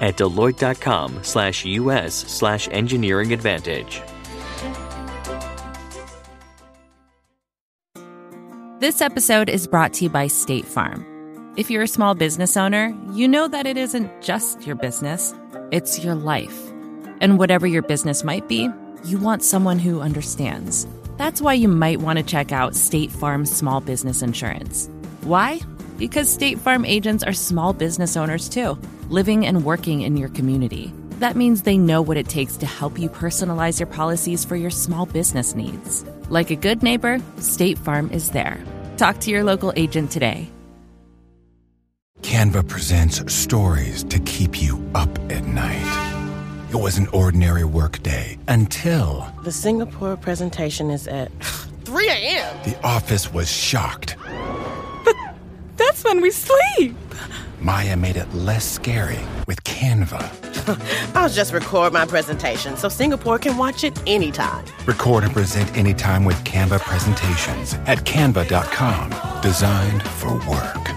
at deloitte.com slash us slash engineering advantage. This episode is brought to you by State Farm. If you're a small business owner, you know that it isn't just your business, it's your life. And whatever your business might be, you want someone who understands. That's why you might want to check out State Farm Small Business Insurance. Why? Because State Farm agents are small business owners too, living and working in your community. That means they know what it takes to help you personalize your policies for your small business needs. Like a good neighbor, State Farm is there. Talk to your local agent today. Canva presents stories to keep you up at night. It was an ordinary workday until The Singapore presentation is at 3 a.m. the office was shocked. That's when we sleep. Maya made it less scary with Canva. I'll just record my presentation so Singapore can watch it anytime. Record and present anytime with Canva presentations at canva.com. Designed for work.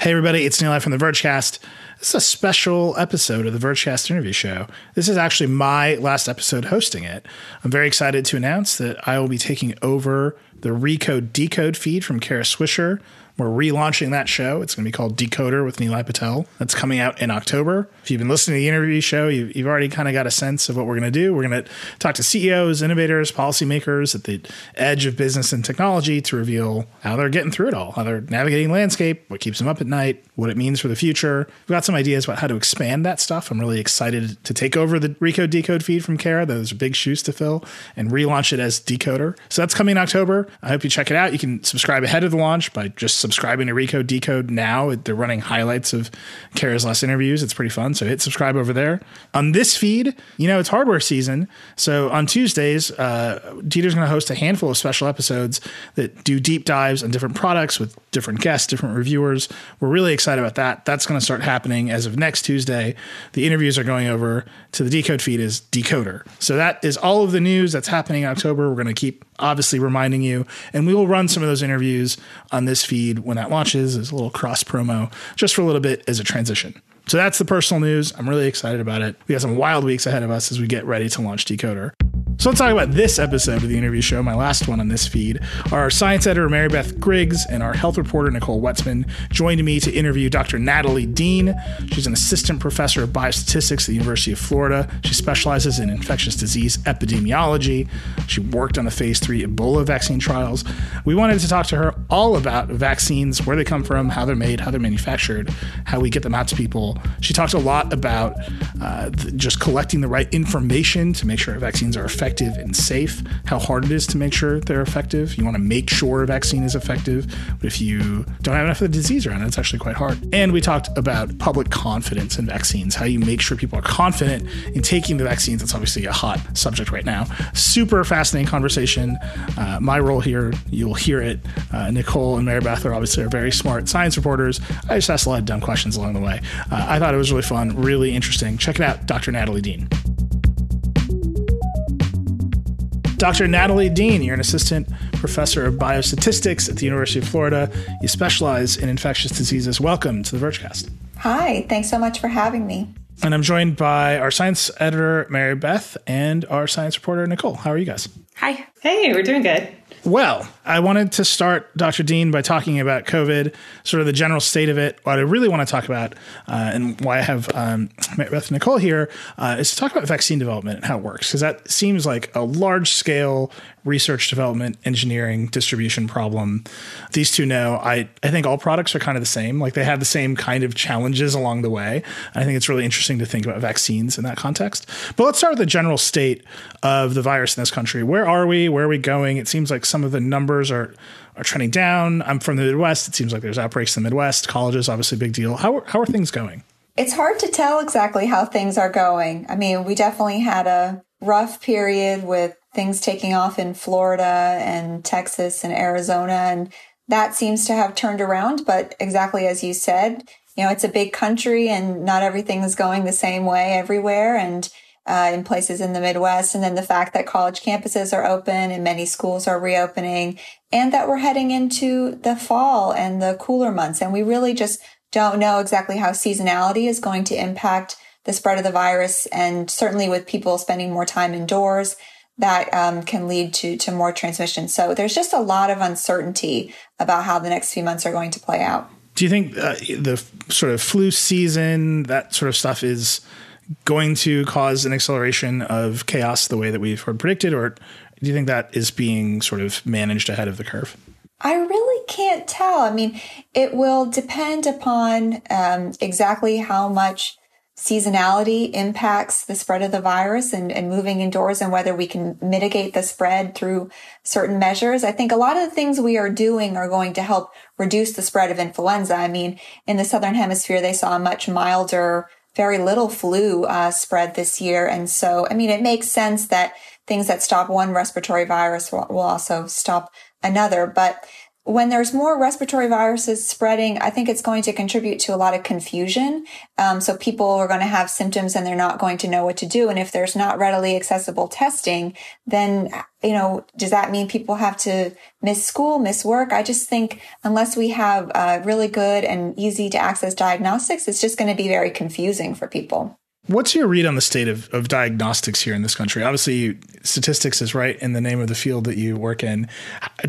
Hey, everybody, it's Nilay from the Vergecast. This is a special episode of the Vergecast interview show. This is actually my last episode hosting it. I'm very excited to announce that I will be taking over the Recode Decode feed from Kara Swisher. We're relaunching that show. It's going to be called Decoder with Nilay Patel. That's coming out in October. If you've been listening to the interview show, you've, you've already kind of got a sense of what we're going to do. We're going to talk to CEOs, innovators, policymakers at the edge of business and technology to reveal how they're getting through it all, how they're navigating landscape, what keeps them up at night, what it means for the future. We've got some ideas about how to expand that stuff. I'm really excited to take over the Recode Decode feed from Kara. Those are big shoes to fill and relaunch it as Decoder. So that's coming in October. I hope you check it out. You can subscribe ahead of the launch by just subscribing to Recode Decode now. They're running highlights of Kara's last interviews. It's pretty fun. So hit subscribe over there. On this feed, you know, it's hardware season. So on Tuesdays, uh, Dieter's going to host a handful of special episodes that do deep dives on different products with different guests, different reviewers. We're really excited about that. That's going to start happening as of next Tuesday. The interviews are going over to the Decode feed as Decoder. So that is all of the news that's happening in October. We're going to keep obviously reminding you, and we will run some of those interviews on this feed when that launches as a little cross promo just for a little bit as a transition. So that's the personal news. I'm really excited about it. We got some wild weeks ahead of us as we get ready to launch Decoder. So let's talk about this episode of the interview show, my last one on this feed. Our science editor, Mary Beth Griggs, and our health reporter, Nicole Wetsman, joined me to interview Dr. Natalie Dean. She's an assistant professor of biostatistics at the University of Florida. She specializes in infectious disease epidemiology. She worked on the phase three Ebola vaccine trials. We wanted to talk to her all about vaccines, where they come from, how they're made, how they're manufactured, how we get them out to people. She talked a lot about uh, just collecting the right information to make sure vaccines are effective and safe, how hard it is to make sure they're effective. You want to make sure a vaccine is effective, but if you don't have enough of the disease around it, it's actually quite hard. And we talked about public confidence in vaccines, how you make sure people are confident in taking the vaccines. That's obviously a hot subject right now. Super fascinating conversation. Uh, my role here, you'll hear it. Uh, Nicole and Mary Beth are obviously are very smart science reporters. I just asked a lot of dumb questions along the way. Uh, I thought it was really fun, really interesting. Check it out, Dr. Natalie Dean. Dr. Natalie Dean, you're an assistant professor of biostatistics at the University of Florida. You specialize in infectious diseases. Welcome to the Vergecast. Hi, thanks so much for having me. And I'm joined by our science editor, Mary Beth, and our science reporter, Nicole. How are you guys? Hi. Hey, we're doing good. Well, I wanted to start, Dr. Dean, by talking about COVID, sort of the general state of it. What I really want to talk about, uh, and why I have um, Beth Nicole here, uh, is to talk about vaccine development and how it works, because that seems like a large scale research development, engineering, distribution problem. These two know I, I think all products are kind of the same. Like they have the same kind of challenges along the way. I think it's really interesting to think about vaccines in that context. But let's start with the general state of the virus in this country. Where are we? Where are we going? It seems like some of the numbers are are trending down. I'm from the Midwest. It seems like there's outbreaks in the Midwest. Colleges, obviously, a big deal. How, how are things going? It's hard to tell exactly how things are going. I mean, we definitely had a rough period with things taking off in Florida and Texas and Arizona. And that seems to have turned around. But exactly as you said, you know, it's a big country and not everything is going the same way everywhere. And uh, in places in the Midwest. And then the fact that college campuses are open and many schools are reopening and that we're heading into the fall and the cooler months. And we really just don't know exactly how seasonality is going to impact the spread of the virus. And certainly with people spending more time indoors, that um, can lead to to more transmission. So there's just a lot of uncertainty about how the next few months are going to play out. Do you think uh, the sort of flu season, that sort of stuff, is going to cause an acceleration of chaos the way that we've heard predicted, or do you think that is being sort of managed ahead of the curve? I really can't tell. I mean, it will depend upon um, exactly how much seasonality impacts the spread of the virus and, and moving indoors and whether we can mitigate the spread through certain measures. I think a lot of the things we are doing are going to help reduce the spread of influenza. I mean, in the Southern hemisphere, they saw a much milder, very little flu uh, spread this year. And so, I mean, it makes sense that things that stop one respiratory virus will, will also stop another. But when there's more respiratory viruses spreading, I think it's going to contribute to a lot of confusion. Um, so people are going to have symptoms and they're not going to know what to do. And if there's not readily accessible testing, then, you know, does that mean people have to miss school, miss work? I just think unless we have uh, really good and easy to access diagnostics, it's just going to be very confusing for people. What's your read on the state of, of diagnostics here in this country? Obviously, statistics is right in the name of the field that you work in.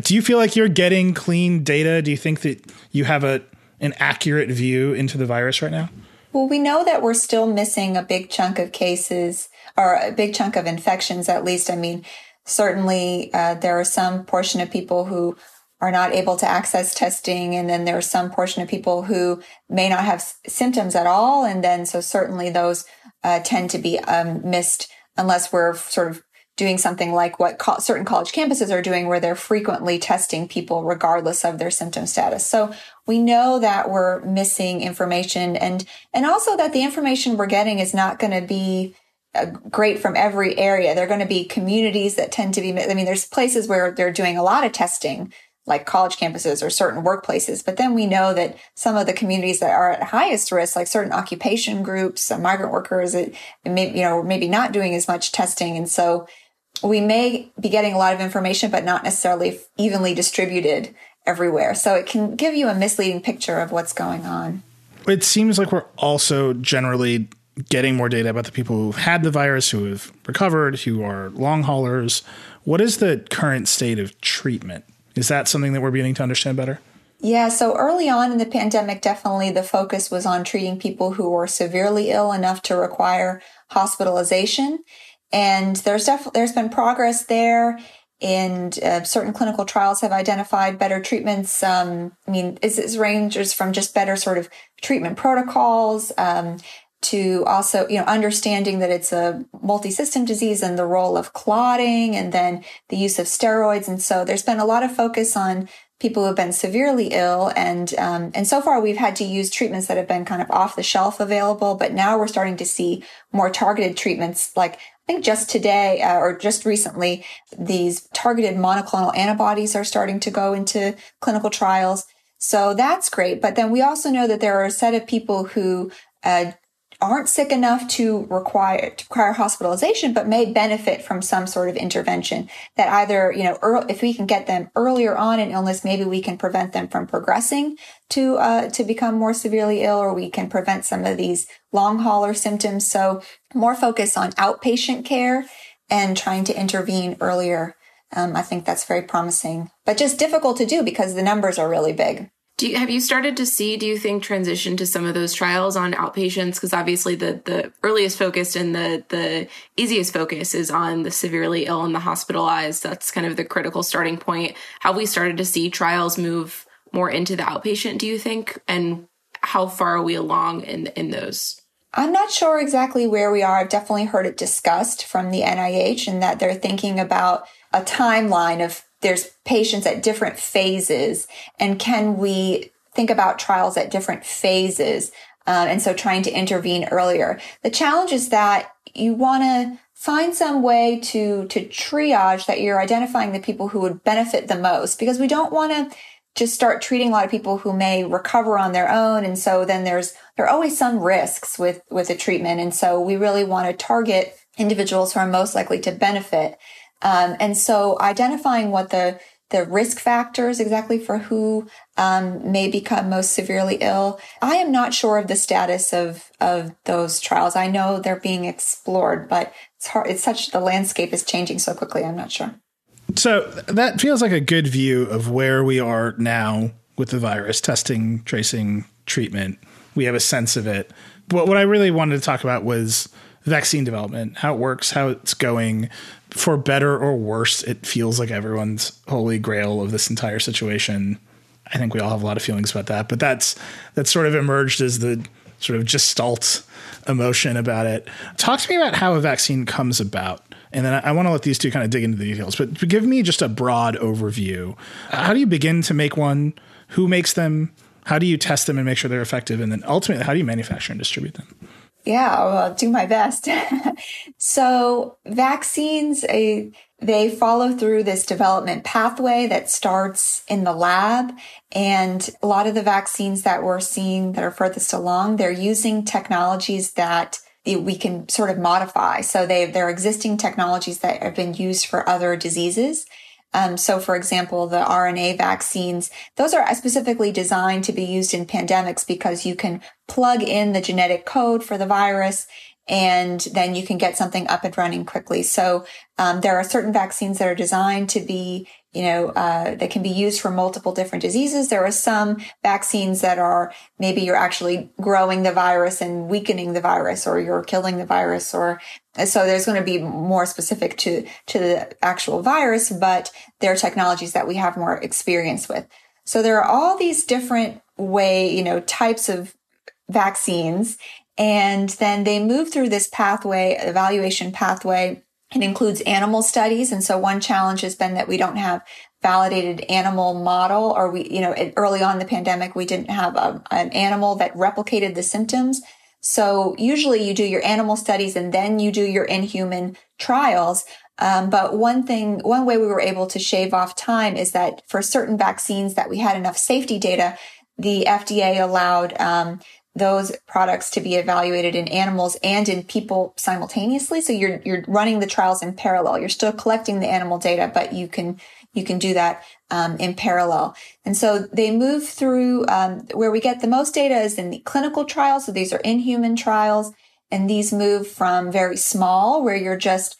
Do you feel like you're getting clean data? Do you think that you have a an accurate view into the virus right now? Well, we know that we're still missing a big chunk of cases or a big chunk of infections, at least. I mean, certainly uh, there are some portion of people who are not able to access testing. And then there's some portion of people who may not have s- symptoms at all. And then so certainly those uh, tend to be um, missed unless we're sort of doing something like what co- certain college campuses are doing where they're frequently testing people regardless of their symptom status. So we know that we're missing information and and also that the information we're getting is not going to be uh, great from every area. There're going to be communities that tend to be I mean there's places where they're doing a lot of testing like college campuses or certain workplaces. But then we know that some of the communities that are at highest risk, like certain occupation groups, migrant workers, it, it may, you know, maybe not doing as much testing. And so we may be getting a lot of information, but not necessarily evenly distributed everywhere. So it can give you a misleading picture of what's going on. It seems like we're also generally getting more data about the people who've had the virus, who have recovered, who are long haulers. What is the current state of treatment? Is that something that we're beginning to understand better? Yeah, so early on in the pandemic, definitely the focus was on treating people who were severely ill enough to require hospitalization. And there's def- there's been progress there, and uh, certain clinical trials have identified better treatments. Um, I mean, it ranges from just better sort of treatment protocols um, to also, you know, understanding that it's a multi-system disease and the role of clotting, and then the use of steroids. And so there's been a lot of focus on people who have been severely ill and um, and so far we've had to use treatments that have been kind of off the shelf available but now we're starting to see more targeted treatments like I think just today uh, or just recently, these targeted monoclonal antibodies are starting to go into clinical trials. So that's great. But then we also know that there are a set of people who uh, aren't sick enough to require to require hospitalization, but may benefit from some sort of intervention that either, you know, early, if we can get them earlier on in illness, maybe we can prevent them from progressing to uh, to become more severely ill, or we can prevent some of these long hauler symptoms. So more focus on outpatient care and trying to intervene earlier. Um, I think that's very promising, but just difficult to do because the numbers are really big. Do you, have you started to see, do you think, transition to some of those trials on outpatients? Because obviously the, the earliest focus and the, the easiest focus is on the severely ill and the hospitalized. That's kind of the critical starting point. Have we started to see trials move more into the outpatient, do you think? And how far are we along in, in those? I'm not sure exactly where we are. I've definitely heard it discussed from the NIH and that they're thinking about a timeline of there's patients at different phases and can we think about trials at different phases Uh, and so trying to intervene earlier. The challenge is that you want to find some way to to triage that you're identifying the people who would benefit the most because we don't want to just start treating a lot of people who may recover on their own and so then there's there are always some risks with with the treatment and so we really want to target individuals who are most likely to benefit um, and so identifying what the the risk factors exactly for who um, may become most severely ill. I am not sure of the status of of those trials. I know they're being explored, but it's hard. It's such the landscape is changing so quickly. I'm not sure. So that feels like a good view of where we are now with the virus testing, tracing, treatment. We have a sense of it. But what I really wanted to talk about was vaccine development, how it works, how it's going. For better or worse, it feels like everyone's holy grail of this entire situation. I think we all have a lot of feelings about that, but that's that's sort of emerged as the sort of gestalt emotion about it. Talk to me about how a vaccine comes about. And then I, I want to let these two kind of dig into the details, but give me just a broad overview. How do you begin to make one? Who makes them? How do you test them and make sure they're effective? And then ultimately, how do you manufacture and distribute them? Yeah, I'll do my best. so vaccines, they follow through this development pathway that starts in the lab. And a lot of the vaccines that we're seeing that are furthest along, they're using technologies that we can sort of modify. So they, they're existing technologies that have been used for other diseases. Um, so, for example, the RNA vaccines, those are specifically designed to be used in pandemics because you can plug in the genetic code for the virus and then you can get something up and running quickly. So, um, there are certain vaccines that are designed to be you know, uh, that can be used for multiple different diseases. There are some vaccines that are maybe you're actually growing the virus and weakening the virus or you're killing the virus or so there's going to be more specific to, to the actual virus, but there are technologies that we have more experience with. So there are all these different way, you know, types of vaccines. And then they move through this pathway, evaluation pathway it includes animal studies. And so one challenge has been that we don't have validated animal model or we, you know, early on the pandemic, we didn't have a, an animal that replicated the symptoms. So usually you do your animal studies and then you do your inhuman trials. Um, but one thing, one way we were able to shave off time is that for certain vaccines that we had enough safety data, the FDA allowed um, those products to be evaluated in animals and in people simultaneously. So you're, you're running the trials in parallel. You're still collecting the animal data, but you can, you can do that, um, in parallel. And so they move through, um, where we get the most data is in the clinical trials. So these are in human trials and these move from very small where you're just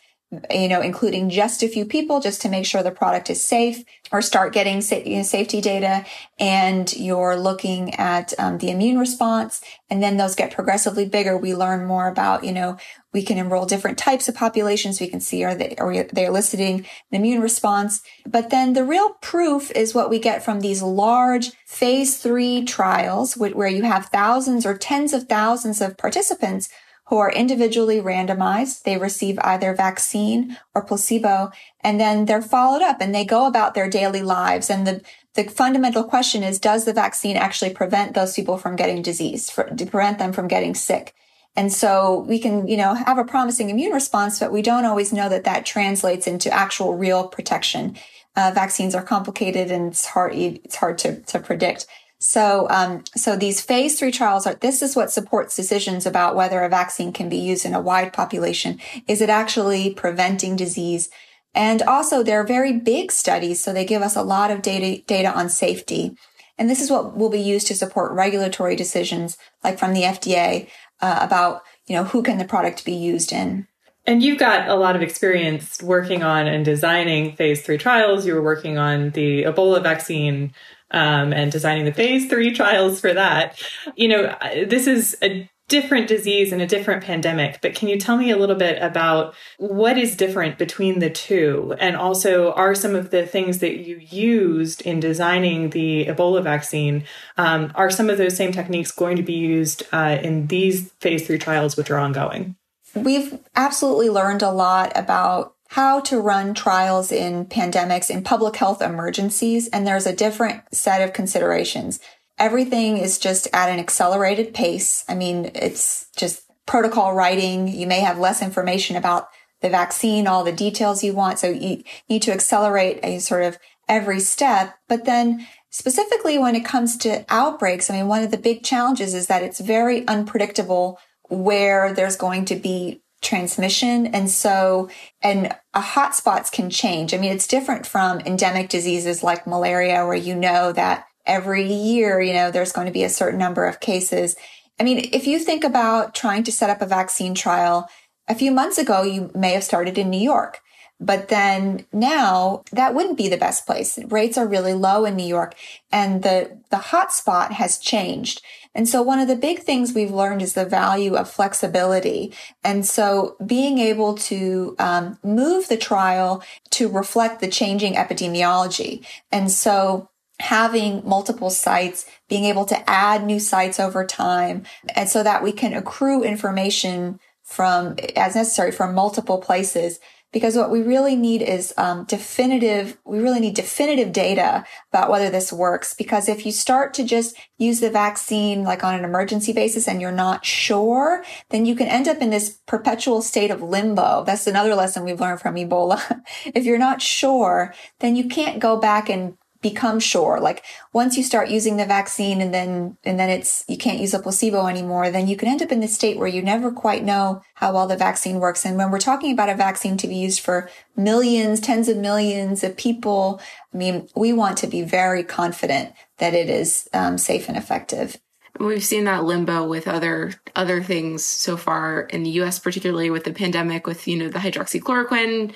you know, including just a few people just to make sure the product is safe or start getting sa- you know, safety data. And you're looking at um, the immune response. And then those get progressively bigger. We learn more about, you know, we can enroll different types of populations. We can see are they, are they eliciting an immune response? But then the real proof is what we get from these large phase three trials where you have thousands or tens of thousands of participants who are individually randomized. They receive either vaccine or placebo, and then they're followed up and they go about their daily lives. And the, the fundamental question is, does the vaccine actually prevent those people from getting disease, for, to prevent them from getting sick? And so we can, you know, have a promising immune response, but we don't always know that that translates into actual real protection. Uh, vaccines are complicated and it's hard, it's hard to, to predict. So, um, so these phase three trials are, this is what supports decisions about whether a vaccine can be used in a wide population. Is it actually preventing disease? And also they're very big studies. So they give us a lot of data, data on safety. And this is what will be used to support regulatory decisions, like from the FDA, uh, about, you know, who can the product be used in. And you've got a lot of experience working on and designing phase three trials. You were working on the Ebola vaccine um, and designing the phase three trials for that. You know, this is a different disease and a different pandemic, but can you tell me a little bit about what is different between the two? And also, are some of the things that you used in designing the Ebola vaccine, um, are some of those same techniques going to be used uh, in these phase three trials, which are ongoing? We've absolutely learned a lot about how to run trials in pandemics, in public health emergencies, and there's a different set of considerations. everything is just at an accelerated pace. I mean, it's just protocol writing. You may have less information about the vaccine, all the details you want. So you need to accelerate a sort of every step. But then specifically when it comes to outbreaks, I mean, one of the big challenges is that it's very unpredictable where there's going to be transmission. And so, and a hotspots can change. I mean, it's different from endemic diseases like malaria, where you know that every year, you know, there's going to be a certain number of cases. I mean, if you think about trying to set up a vaccine trial, a few months ago, you may have started in New York. But then now that wouldn't be the best place. Rates are really low in New York and the, the hotspot has changed. And so one of the big things we've learned is the value of flexibility. And so being able to um, move the trial to reflect the changing epidemiology. And so having multiple sites, being able to add new sites over time, and so that we can accrue information from, as necessary, from multiple places because what we really need is um, definitive we really need definitive data about whether this works. Because if you start to just use the vaccine like on an emergency basis and you're not sure then you can end up in this perpetual state of limbo. That's another lesson we've learned from ebola. If you're not sure then you can't go back and become sure. Like once you start using the vaccine and then, and then it's, you can't use a placebo anymore, then you can end up in this state where you never quite know how well the vaccine works. And when we're talking about a vaccine to be used for millions, tens of millions of people, I mean, we want to be very confident that it is um, safe and effective. We've seen that limbo with other other things so far in the U.S., particularly with the pandemic, with you know the hydroxychloroquine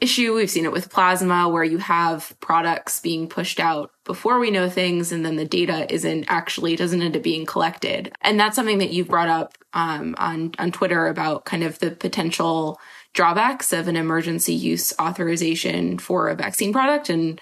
issue. We've seen it with plasma where you have products being pushed out before we know things and then the data isn't actually doesn't end up being collected. And that's something that you've brought up um, on on Twitter about kind of the potential drawbacks of an emergency use authorization for a vaccine product and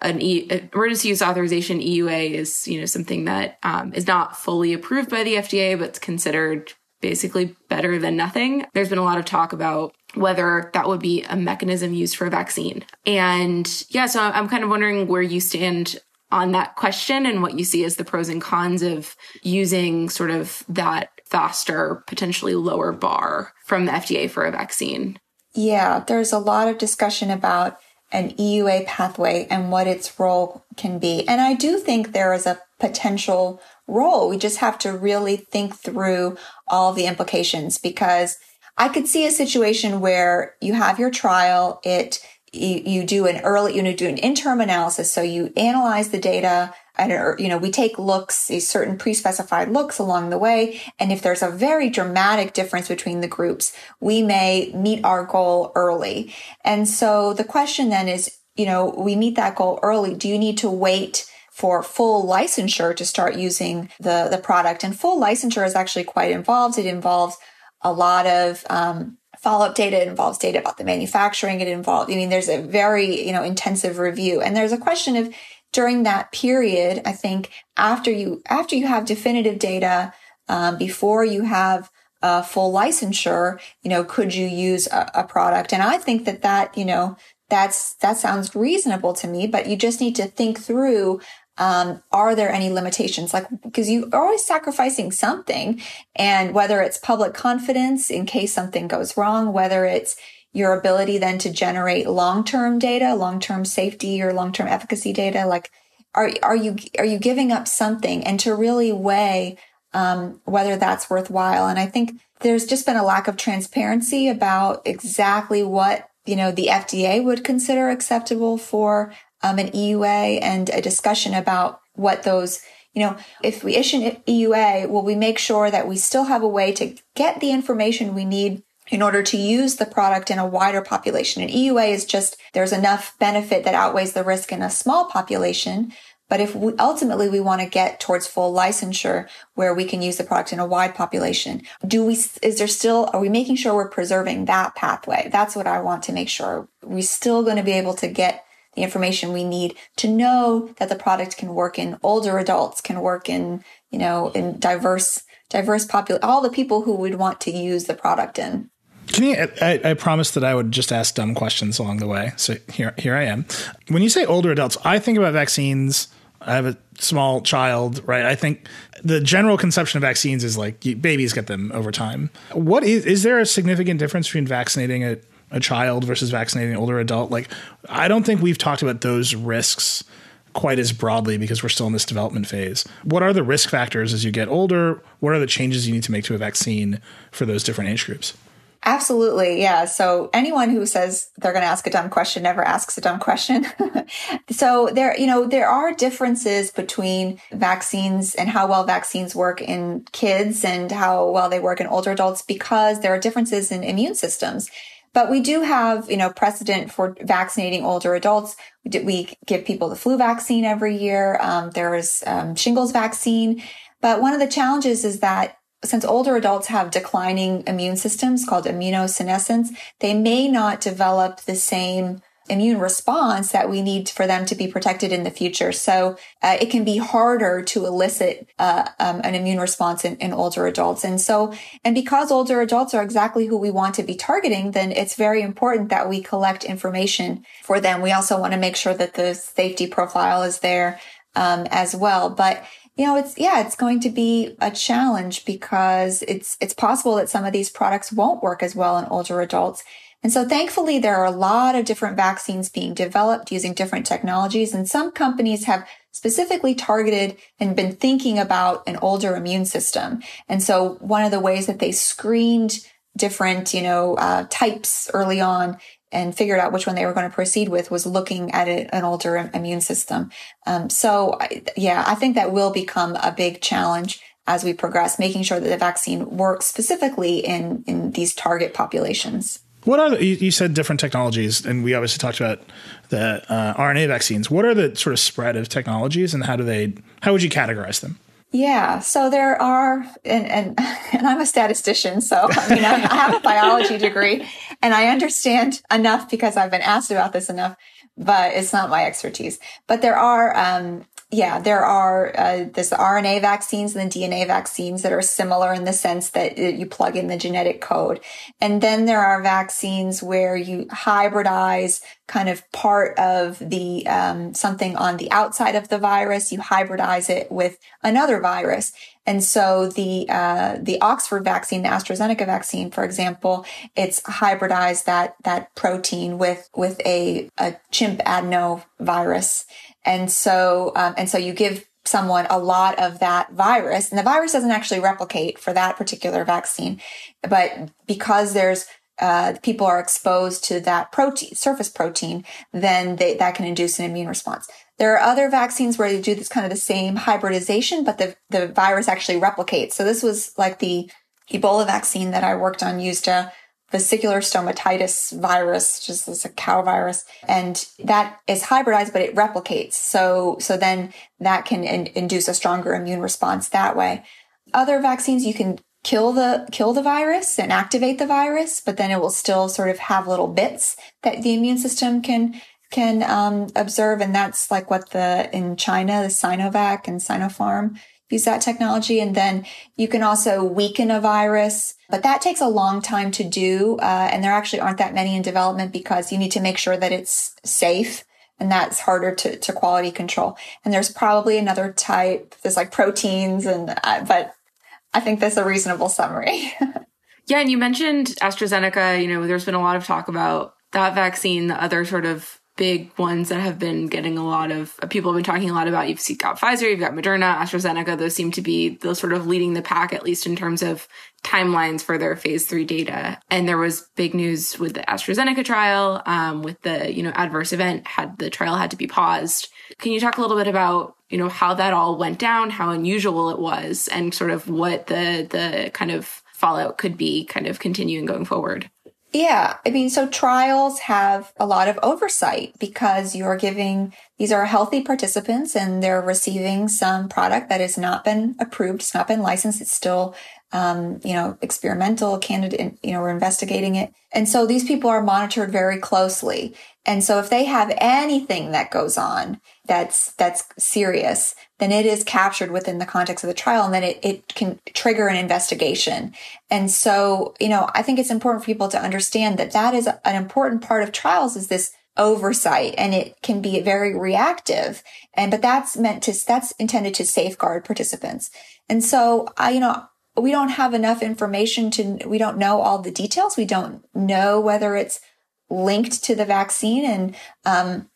an e- emergency use authorization EUA is you know something that um, is not fully approved by the FDA but it's considered basically better than nothing. There's been a lot of talk about whether that would be a mechanism used for a vaccine. And yeah, so I'm kind of wondering where you stand on that question and what you see as the pros and cons of using sort of that faster, potentially lower bar from the FDA for a vaccine. Yeah, there's a lot of discussion about an EUA pathway and what its role can be. And I do think there is a potential role. We just have to really think through all the implications because I could see a situation where you have your trial, it you, you do an early, you know, do an interim analysis. So you analyze the data and, you know, we take looks, certain pre-specified looks along the way. And if there's a very dramatic difference between the groups, we may meet our goal early. And so the question then is, you know, we meet that goal early. Do you need to wait for full licensure to start using the, the product? And full licensure is actually quite involved. It involves a lot of um, follow-up data. It involves data about the manufacturing. It involves i mean there's a very you know intensive review. And there's a question of during that period i think after you after you have definitive data um, before you have a full licensure you know could you use a, a product? And i think that that you know that's that sounds reasonable to me but you just need to think through um, are there any limitations? Like, because you are always sacrificing something. And whether it's public confidence in case something goes wrong, whether it's your ability then to generate long-term data, long-term safety or long-term efficacy data, like, are, are you, are you giving up something and to really weigh, um, whether that's worthwhile? And I think there's just been a lack of transparency about exactly what you know the FDA would consider acceptable for um, an EUA and a discussion about what those, you know, if we issue an EUA, will we make sure that we still have a way to get the information we need in order to use the product in a wider population? An EUA is just, there's enough benefit that outweighs the risk in a small population. But if we, ultimately we want to get towards full licensure where we can use the product in a wide population, do we, is there still, are we making sure we're preserving that pathway? That's what I want to make sure. We're still going to be able to get the information we need to know that the product can work in older adults, can work in, you know, in diverse, diverse popul, all the people who would want to use the product in. Can you, I, I promised that I would just ask dumb questions along the way. So here, here I am. When you say older adults, I think about vaccines I have a small child, right? I think the general conception of vaccines is like babies get them over time. What is is there a significant difference between vaccinating a, a child versus vaccinating an older adult? Like, I don't think we've talked about those risks quite as broadly because we're still in this development phase. What are the risk factors as you get older? What are the changes you need to make to a vaccine for those different age groups? Absolutely. Yeah. So anyone who says they're going to ask a dumb question never asks a dumb question. so there, you know, there are differences between vaccines and how well vaccines work in kids and how well they work in older adults because there are differences in immune systems. But we do have, you know, precedent for vaccinating older adults. We give people the flu vaccine every year. Um, there's um, shingles vaccine. But one of the challenges is that since older adults have declining immune systems called immunosenescence, they may not develop the same immune response that we need for them to be protected in the future. So uh, it can be harder to elicit uh, um, an immune response in, in, older adults. And so, and because older adults are exactly who we want to be targeting, then it's very important that we collect information for them. We also want to make sure that the safety profile is there um, as well. But you know, it's, yeah, it's going to be a challenge because it's, it's possible that some of these products won't work as well in older adults. And so thankfully, there are a lot of different vaccines being developed using different technologies. And some companies have specifically targeted and been thinking about an older immune system. And so one of the ways that they screened different, you know, uh, types early on and figured out which one they were going to proceed with was looking at a, an older immune system. Um, so, yeah, I think that will become a big challenge as we progress, making sure that the vaccine works specifically in in these target populations. What are the, you said different technologies, and we obviously talked about the uh, RNA vaccines. What are the sort of spread of technologies, and how do they? How would you categorize them? Yeah, so there are, and, and, and I'm a statistician, so I mean, I, I have a biology degree and I understand enough because I've been asked about this enough, but it's not my expertise. But there are, um, yeah, there are uh, there's the RNA vaccines and the DNA vaccines that are similar in the sense that you plug in the genetic code, and then there are vaccines where you hybridize kind of part of the um, something on the outside of the virus. You hybridize it with another virus, and so the uh, the Oxford vaccine, the AstraZeneca vaccine, for example, it's hybridized that that protein with with a, a chimp adenovirus and so, um, and so you give someone a lot of that virus and the virus doesn't actually replicate for that particular vaccine. But because there's uh, people are exposed to that protein, surface protein, then they, that can induce an immune response. There are other vaccines where they do this kind of the same hybridization, but the, the virus actually replicates. So this was like the Ebola vaccine that I worked on used a vesicular stomatitis virus, just as a cow virus, and that is hybridized, but it replicates. So, so then that can in, induce a stronger immune response that way. Other vaccines, you can kill the kill the virus and activate the virus, but then it will still sort of have little bits that the immune system can can um, observe, and that's like what the in China the Sinovac and Sinopharm use that technology. And then you can also weaken a virus, but that takes a long time to do. Uh, and there actually aren't that many in development because you need to make sure that it's safe. And that's harder to, to quality control. And there's probably another type. There's like proteins and, uh, but I think that's a reasonable summary. yeah. And you mentioned AstraZeneca, you know, there's been a lot of talk about that vaccine, the other sort of big ones that have been getting a lot of people have been talking a lot about. You've got Pfizer, you've got Moderna, AstraZeneca. Those seem to be those sort of leading the pack, at least in terms of timelines for their phase three data. And there was big news with the AstraZeneca trial, um, with the you know adverse event had the trial had to be paused. Can you talk a little bit about you know how that all went down, how unusual it was, and sort of what the the kind of fallout could be, kind of continuing going forward? Yeah. I mean, so trials have a lot of oversight because you're giving, these are healthy participants and they're receiving some product that has not been approved. It's not been licensed. It's still, um, you know, experimental candidate, you know, we're investigating it. And so these people are monitored very closely. And so if they have anything that goes on that's, that's serious, then it is captured within the context of the trial and then it, it can trigger an investigation. And so, you know, I think it's important for people to understand that that is an important part of trials is this oversight and it can be very reactive. And, but that's meant to, that's intended to safeguard participants. And so I, you know, we don't have enough information to, we don't know all the details. We don't know whether it's linked to the vaccine. And, um,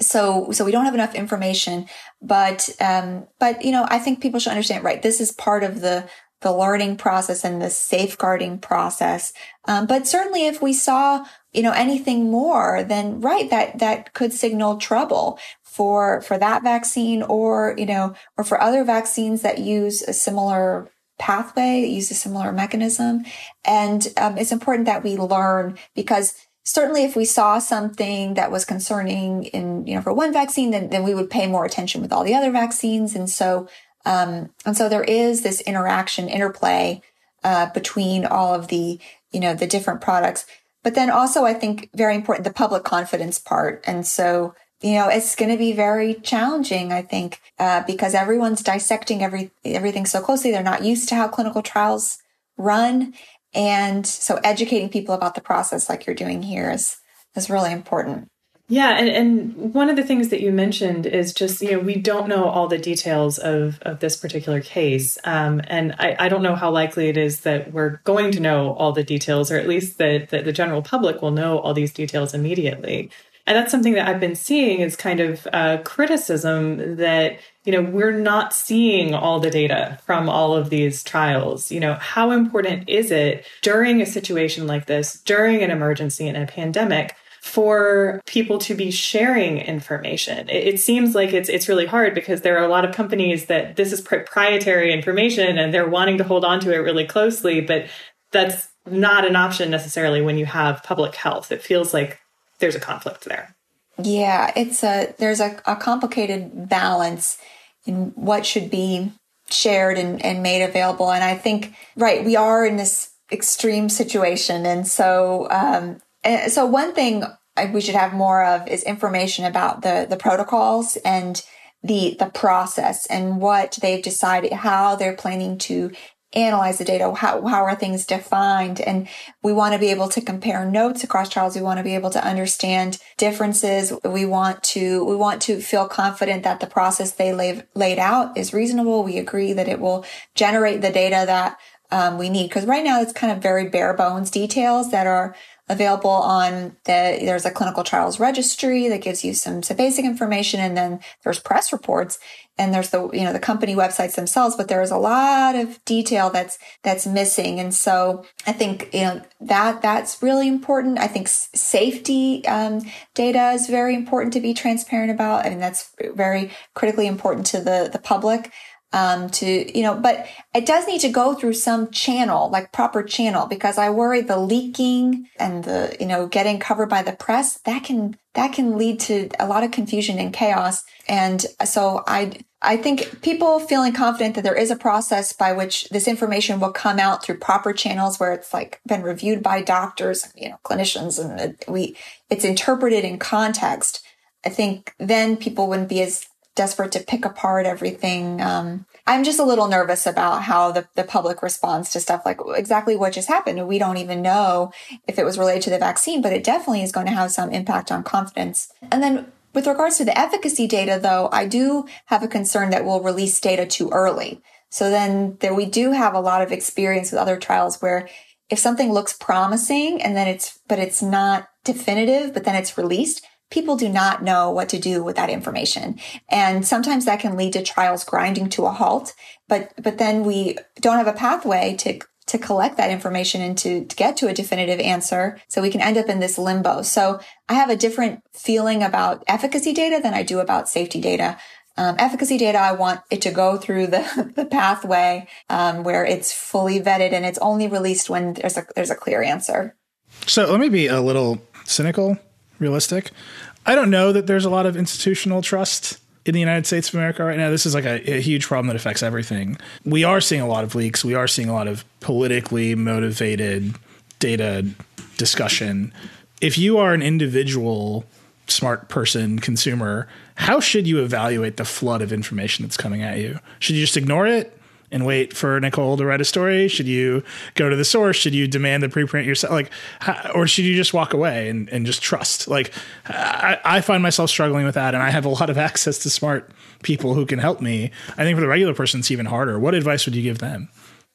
so, so we don't have enough information, but, um, but, you know, I think people should understand, right? This is part of the, the learning process and the safeguarding process. Um, but certainly if we saw, you know, anything more, then right, that, that could signal trouble for, for that vaccine or, you know, or for other vaccines that use a similar pathway, use a similar mechanism. And um, it's important that we learn because certainly if we saw something that was concerning in, you know, for one vaccine, then, then we would pay more attention with all the other vaccines. And so, um, and so there is this interaction, interplay, uh, between all of the, you know, the different products. But then also, I think very important, the public confidence part. And so, you know, it's going to be very challenging, I think, uh, because everyone's dissecting every, everything so closely. They're not used to how clinical trials run. And so educating people about the process like you're doing here is, is really important. Yeah, and, and one of the things that you mentioned is just, you know, we don't know all the details of, of this particular case. Um, and I, I don't know how likely it is that we're going to know all the details, or at least that, that the general public will know all these details immediately. And that's something that I've been seeing is kind of uh, criticism that, you know, we're not seeing all the data from all of these trials. You know, how important is it during a situation like this, during an emergency and a pandemic, for people to be sharing information. It, it, seems like it's it's really hard because there are a lot of companies that this is proprietary information and they're wanting to hold on to it really closely, but that's not an option necessarily when you have public health. It feels like there's a conflict there. Yeah, it's a there's a, a complicated balance in what should be shared and, and made available. And I think right, we are in this extreme situation, and so um, and so one thing we should have more of is information about the the protocols and the the process and what they've decided how they're planning to analyze the data how, how are things defined? And we want to be able to compare notes across trials. We want to be able to understand differences. We want to we want to feel confident that the process they laid, laid out is reasonable. We agree that it will generate the data that um, we need. Because right now it's kind of very bare bones details that are available on the there's a clinical trials registry that gives you some, some basic information and then there's press reports and there's the you know the company websites themselves but there's a lot of detail that's that's missing. And so i think you know that that's really important. I think safety um, data is very important to be transparent about. I mean that's very critically important to the the public um, to, you know, but it does need to go through some channel, like proper channel, because I worry the leaking and the, you know, getting covered by the press, that can, that can lead to a lot of confusion and chaos. And so I, I think people feeling confident that there is a process by which this information will come out through proper channels where it's like been reviewed by doctors, you know, clinicians, and we, it's interpreted in context. I think then people wouldn't be as desperate to pick apart everything. Um, I'm just a little nervous about how the, the public responds to stuff like exactly what just happened. We don't even know if it was related to the vaccine, but it definitely is going to have some impact on confidence. And then with regards to the efficacy data, though, I do have a concern that we'll release data too early. So then there, we do have a lot of experience with other trials where if something looks promising and then it's, but it's not definitive, but then it's released, people do not know what to do with that information. And sometimes that can lead to trials grinding to a halt. But, but then we don't have a pathway to to collect that information and to, to get to a definitive answer. So we can end up in this limbo. So I have a different feeling about efficacy data than I do about safety data. Um, efficacy data, I want it to go through the, the pathway um, where it's fully vetted and it's only released when there's a there's a clear answer. So let me be a little cynical realistic. I don't know that there's a lot of institutional trust in the United States of America right now. This is like a, a, huge problem that affects everything. We are seeing a lot of leaks. We are seeing a lot of politically motivated data discussion. If you are an individual smart person consumer, how should you evaluate the flood of information that's coming at you? Should you just ignore it? And wait for Nicole to write a story? Should you go to the source? Should you demand the preprint yourself? Like, or should you just walk away and, and just trust? Like, I, I find myself struggling with that, and I have a lot of access to smart people who can help me. I think for the regular person, it's even harder. What advice would you give them?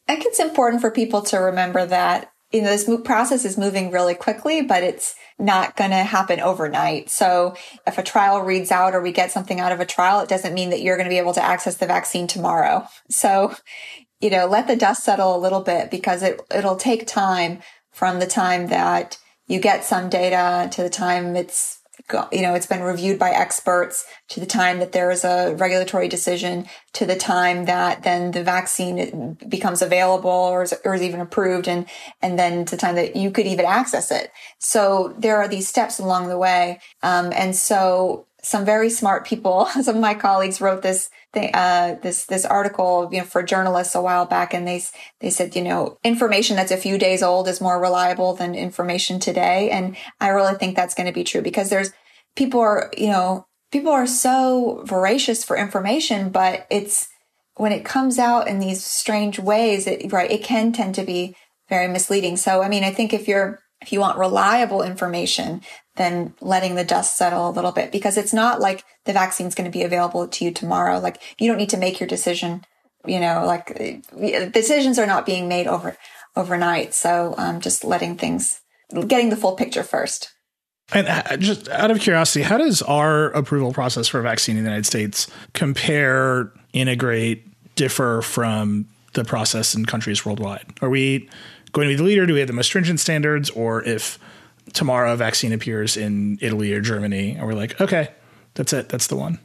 I think it's important for people to remember that you know this process is moving really quickly, but it's not going to happen overnight. So if a trial reads out or we get something out of a trial, it doesn't mean that you're going to be able to access the vaccine tomorrow. So, you know, let the dust settle a little bit because it, it'll take time from the time that you get some data to the time it's you know, it's been reviewed by experts to the time that there is a regulatory decision to the time that then the vaccine becomes available or is, or is even approved and, and then to the time that you could even access it. So there are these steps along the way. Um, and so some very smart people, some of my colleagues wrote this thing, uh, this, this article, you know, for journalists a while back. And they, they said, you know, information that's a few days old is more reliable than information today. And I really think that's going to be true because there's, people are, you know, people are so voracious for information, but it's when it comes out in these strange ways, it, right, it can tend to be very misleading. So, I mean, I think if you're, if you want reliable information, then letting the dust settle a little bit because it's not like the vaccine's going to be available to you tomorrow. Like you don't need to make your decision, you know, like decisions are not being made over overnight. So, um, just letting things, getting the full picture first. And uh, just out of curiosity, how does our approval process for a vaccine in the United States compare, integrate, differ from the process in countries worldwide? Are we going to be the leader? Do we have the most stringent standards? Or if tomorrow a vaccine appears in Italy or Germany, and we're like, okay, that's it, that's the one?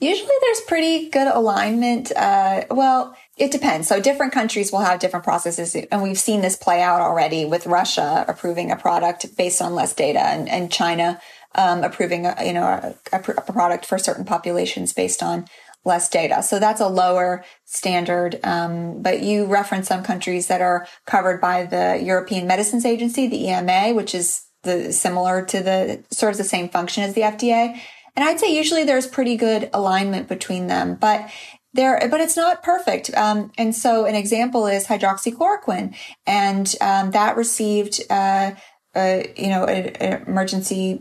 Usually there's pretty good alignment. Uh, well, it depends. So different countries will have different processes. And we've seen this play out already with Russia approving a product based on less data and, and China um, approving, a, you know, a, a, product for certain populations based on less data. So that's a lower standard. Um, but you reference some countries that are covered by the European Medicines Agency, the EMA, which is the similar to the sort of the same function as the FDA. And I'd say usually there's pretty good alignment between them, but there, but it's not perfect. Um, and so an example is hydroxychloroquine, and um, that received, uh, you know, an emergency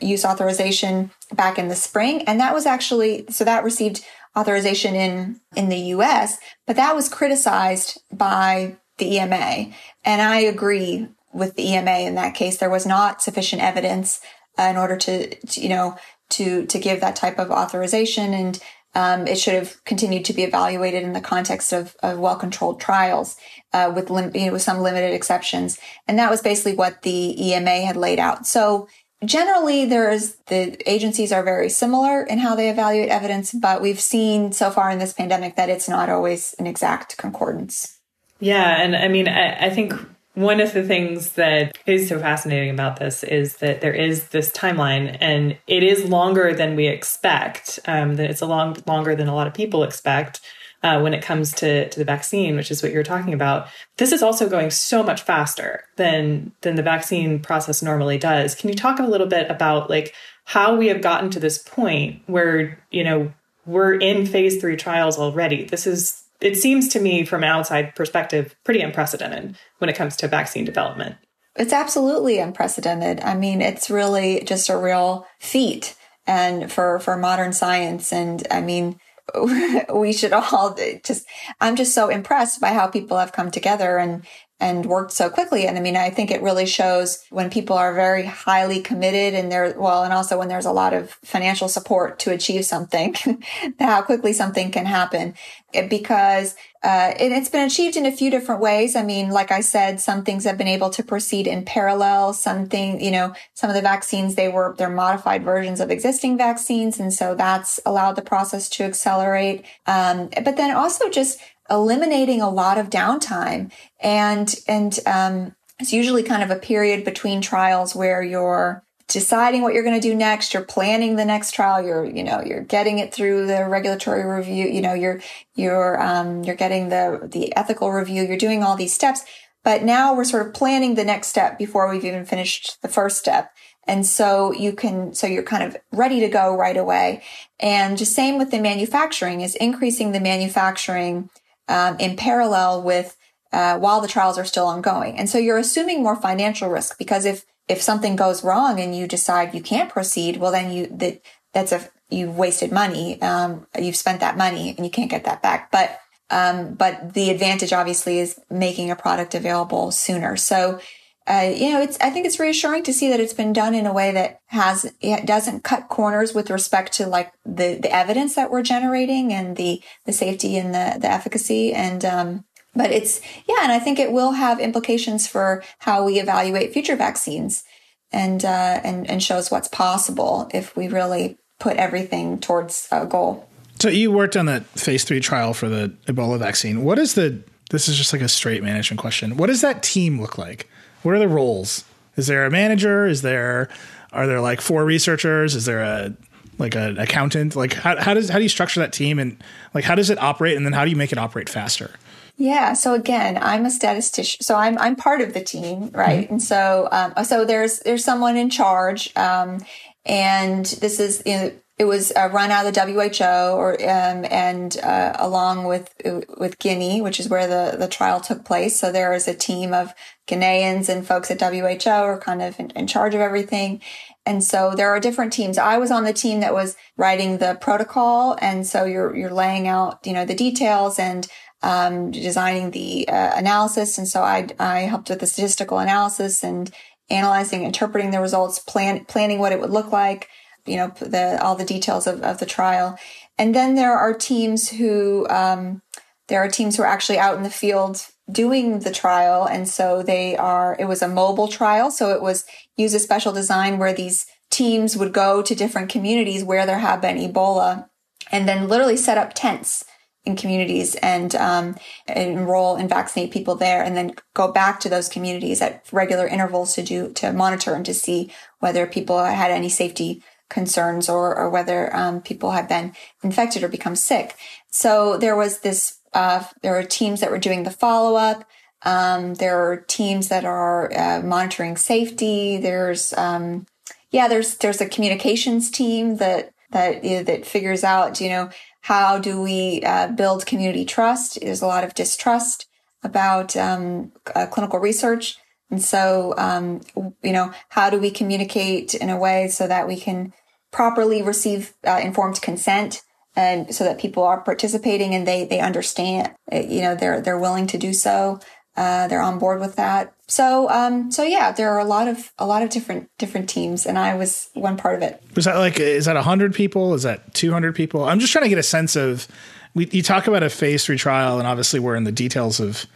use authorization back in the spring, and that was actually so that received authorization in in the U.S., but that was criticized by the EMA, and I agree with the EMA in that case. There was not sufficient evidence uh, in order to, to, you know, to to give that type of authorization, and um, it should have continued to be evaluated in the context of, of well-controlled trials uh, with, lim- you know, with some limited exceptions. And that was basically what the EMA had laid out. So generally, there's the agencies are very similar in how they evaluate evidence, but we've seen so far in this pandemic that it's not always an exact concordance. Yeah, and I mean, I, I think one of the things that is so fascinating about this is that there is this timeline and it is longer than we expect um, that it's a long longer than a lot of people expect uh, when it comes to, to the vaccine which is what you're talking about. This is also going so much faster than than the vaccine process normally does. Can you talk a little bit about like how we have gotten to this point where you know we're in phase three trials already? This is it seems to me from an outside perspective pretty unprecedented when it comes to vaccine development. It's absolutely unprecedented. I mean, it's really just a real feat and for for modern science and I mean we should all just I'm just so impressed by how people have come together and and worked so quickly. And I mean, I think it really shows when people are very highly committed and they're, well, and also when there's a lot of financial support to achieve something, how quickly something can happen. It, because, uh, it, it's been achieved in a few different ways. I mean, like I said, some things have been able to proceed in parallel. Something, you know, some of the vaccines, they were, they're modified versions of existing vaccines. And so that's allowed the process to accelerate. Um, but then also just, eliminating a lot of downtime and and um, it's usually kind of a period between trials where you're deciding what you're going to do next you're planning the next trial you're you know you're getting it through the regulatory review you know you're you're um, you're getting the the ethical review you're doing all these steps but now we're sort of planning the next step before we've even finished the first step and so you can, so you're kind of ready to go right away. And just same with the manufacturing is increasing the manufacturing um, in parallel with uh, while the trials are still ongoing. And so you're assuming more financial risk because if if something goes wrong and you decide you can't proceed, well then you that that's a you've wasted money. Um, you've spent that money and you can't get that back. But um, but the advantage obviously is making a product available sooner. So uh, you know, it's, I think it's reassuring to see that it's been done in a way that has, it doesn't cut corners with respect to like the, the evidence that we're generating and the, the safety and the, the efficacy. And, um, but it's, yeah, and I think it will have implications for how we evaluate future vaccines and, uh, and, and shows what's possible if we really put everything towards a goal. So you worked on that phase three trial for the Ebola vaccine. What is the, this is just like a straight management question. What does that team look like? What are the roles? Is there a manager? Is there are there like four researchers? Is there a like an accountant? Like how, how does how do you structure that team and like how does it operate and then how do you make it operate faster? Yeah. So again, I'm a statistician, so I'm I'm part of the team, right? Mm-hmm. And so um, so there's there's someone in charge, um, and this is you know, it was uh, run out of the WHO or um, and uh, along with with Guinea, which is where the the trial took place. So there is a team of Guineans and folks at WHO are kind of in, in charge of everything. And so there are different teams. I was on the team that was writing the protocol, and so you're you're laying out you know the details and um, designing the uh, analysis. And so I I helped with the statistical analysis and analyzing, interpreting the results, plan planning what it would look like you know, the, all the details of, of the trial. And then there are teams who, um, there are teams who are actually out in the field doing the trial. And so they are, it was a mobile trial. So it was use a special design where these teams would go to different communities where there have been Ebola and then literally set up tents in communities and um, enroll and vaccinate people there and then go back to those communities at regular intervals to do to monitor and to see whether people had any safety concerns or, or whether um, people have been infected or become sick. So there was this, uh, there are teams that were doing the follow up. Um, there are teams that are uh, monitoring safety. There's, um, yeah, there's, there's a communications team that, that, you know, that figures out, you know, how do we uh, build community trust? There's a lot of distrust about um, uh, clinical research. And so, um, you know, how do we communicate in a way so that we can properly receive uh, informed consent and so that people are participating and they they understand uh, you know they're they're willing to do so uh, they're on board with that. So um so yeah there are a lot of a lot of different different teams and i was one part of it. Was that like is that a 100 people? Is that 200 people? I'm just trying to get a sense of we, you talk about a phase three trial and obviously we're in the details of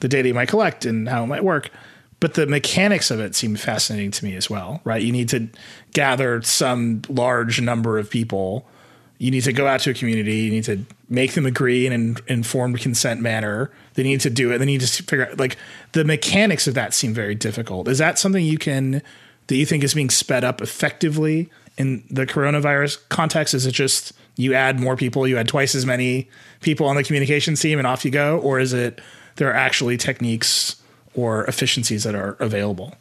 the data you might collect and how it might work but the mechanics of it seem fascinating to me as well, right? You need to gather some large number of people. You need to go out to a community. You need to make them agree in an informed consent manner. They need to do it. They need to figure out like the mechanics of that seem very difficult. Is that something you can that you think is being sped up effectively in the coronavirus context? Is it just you add more people, you add twice as many people on the communications team, and off you go, or is it there are actually techniques or efficiencies that are available?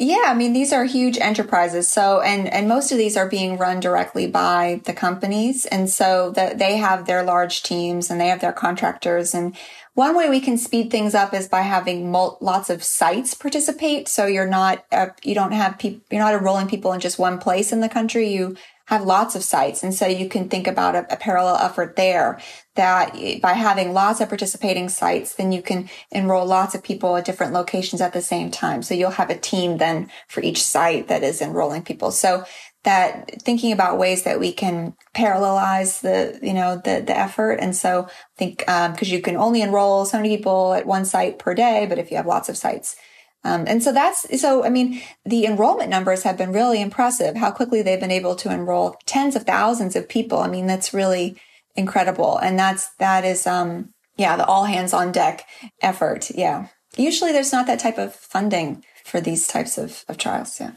Yeah, I mean these are huge enterprises. So and and most of these are being run directly by the companies and so that they have their large teams and they have their contractors and one way we can speed things up is by having mul- lots of sites participate. So you're not uh, you don't have people you're not enrolling people in just one place in the country. You have lots of sites. And so you can think about a, a, parallel effort there that by having lots of participating sites, then you can enroll lots of people at different locations at the same time. So you'll have a team then for each site that is enrolling people. So that thinking about ways that we can parallelize the, you know, the, the effort. And so I think, um, cause you can only enroll so many people at one site per day, but if you have lots of sites, um, and so that's so. I mean, the enrollment numbers have been really impressive. How quickly they've been able to enroll tens of thousands of people. I mean, that's really incredible. And that's that is um yeah the all hands on deck effort. Yeah. Usually there's not that type of funding for these types of, of trials. Yeah.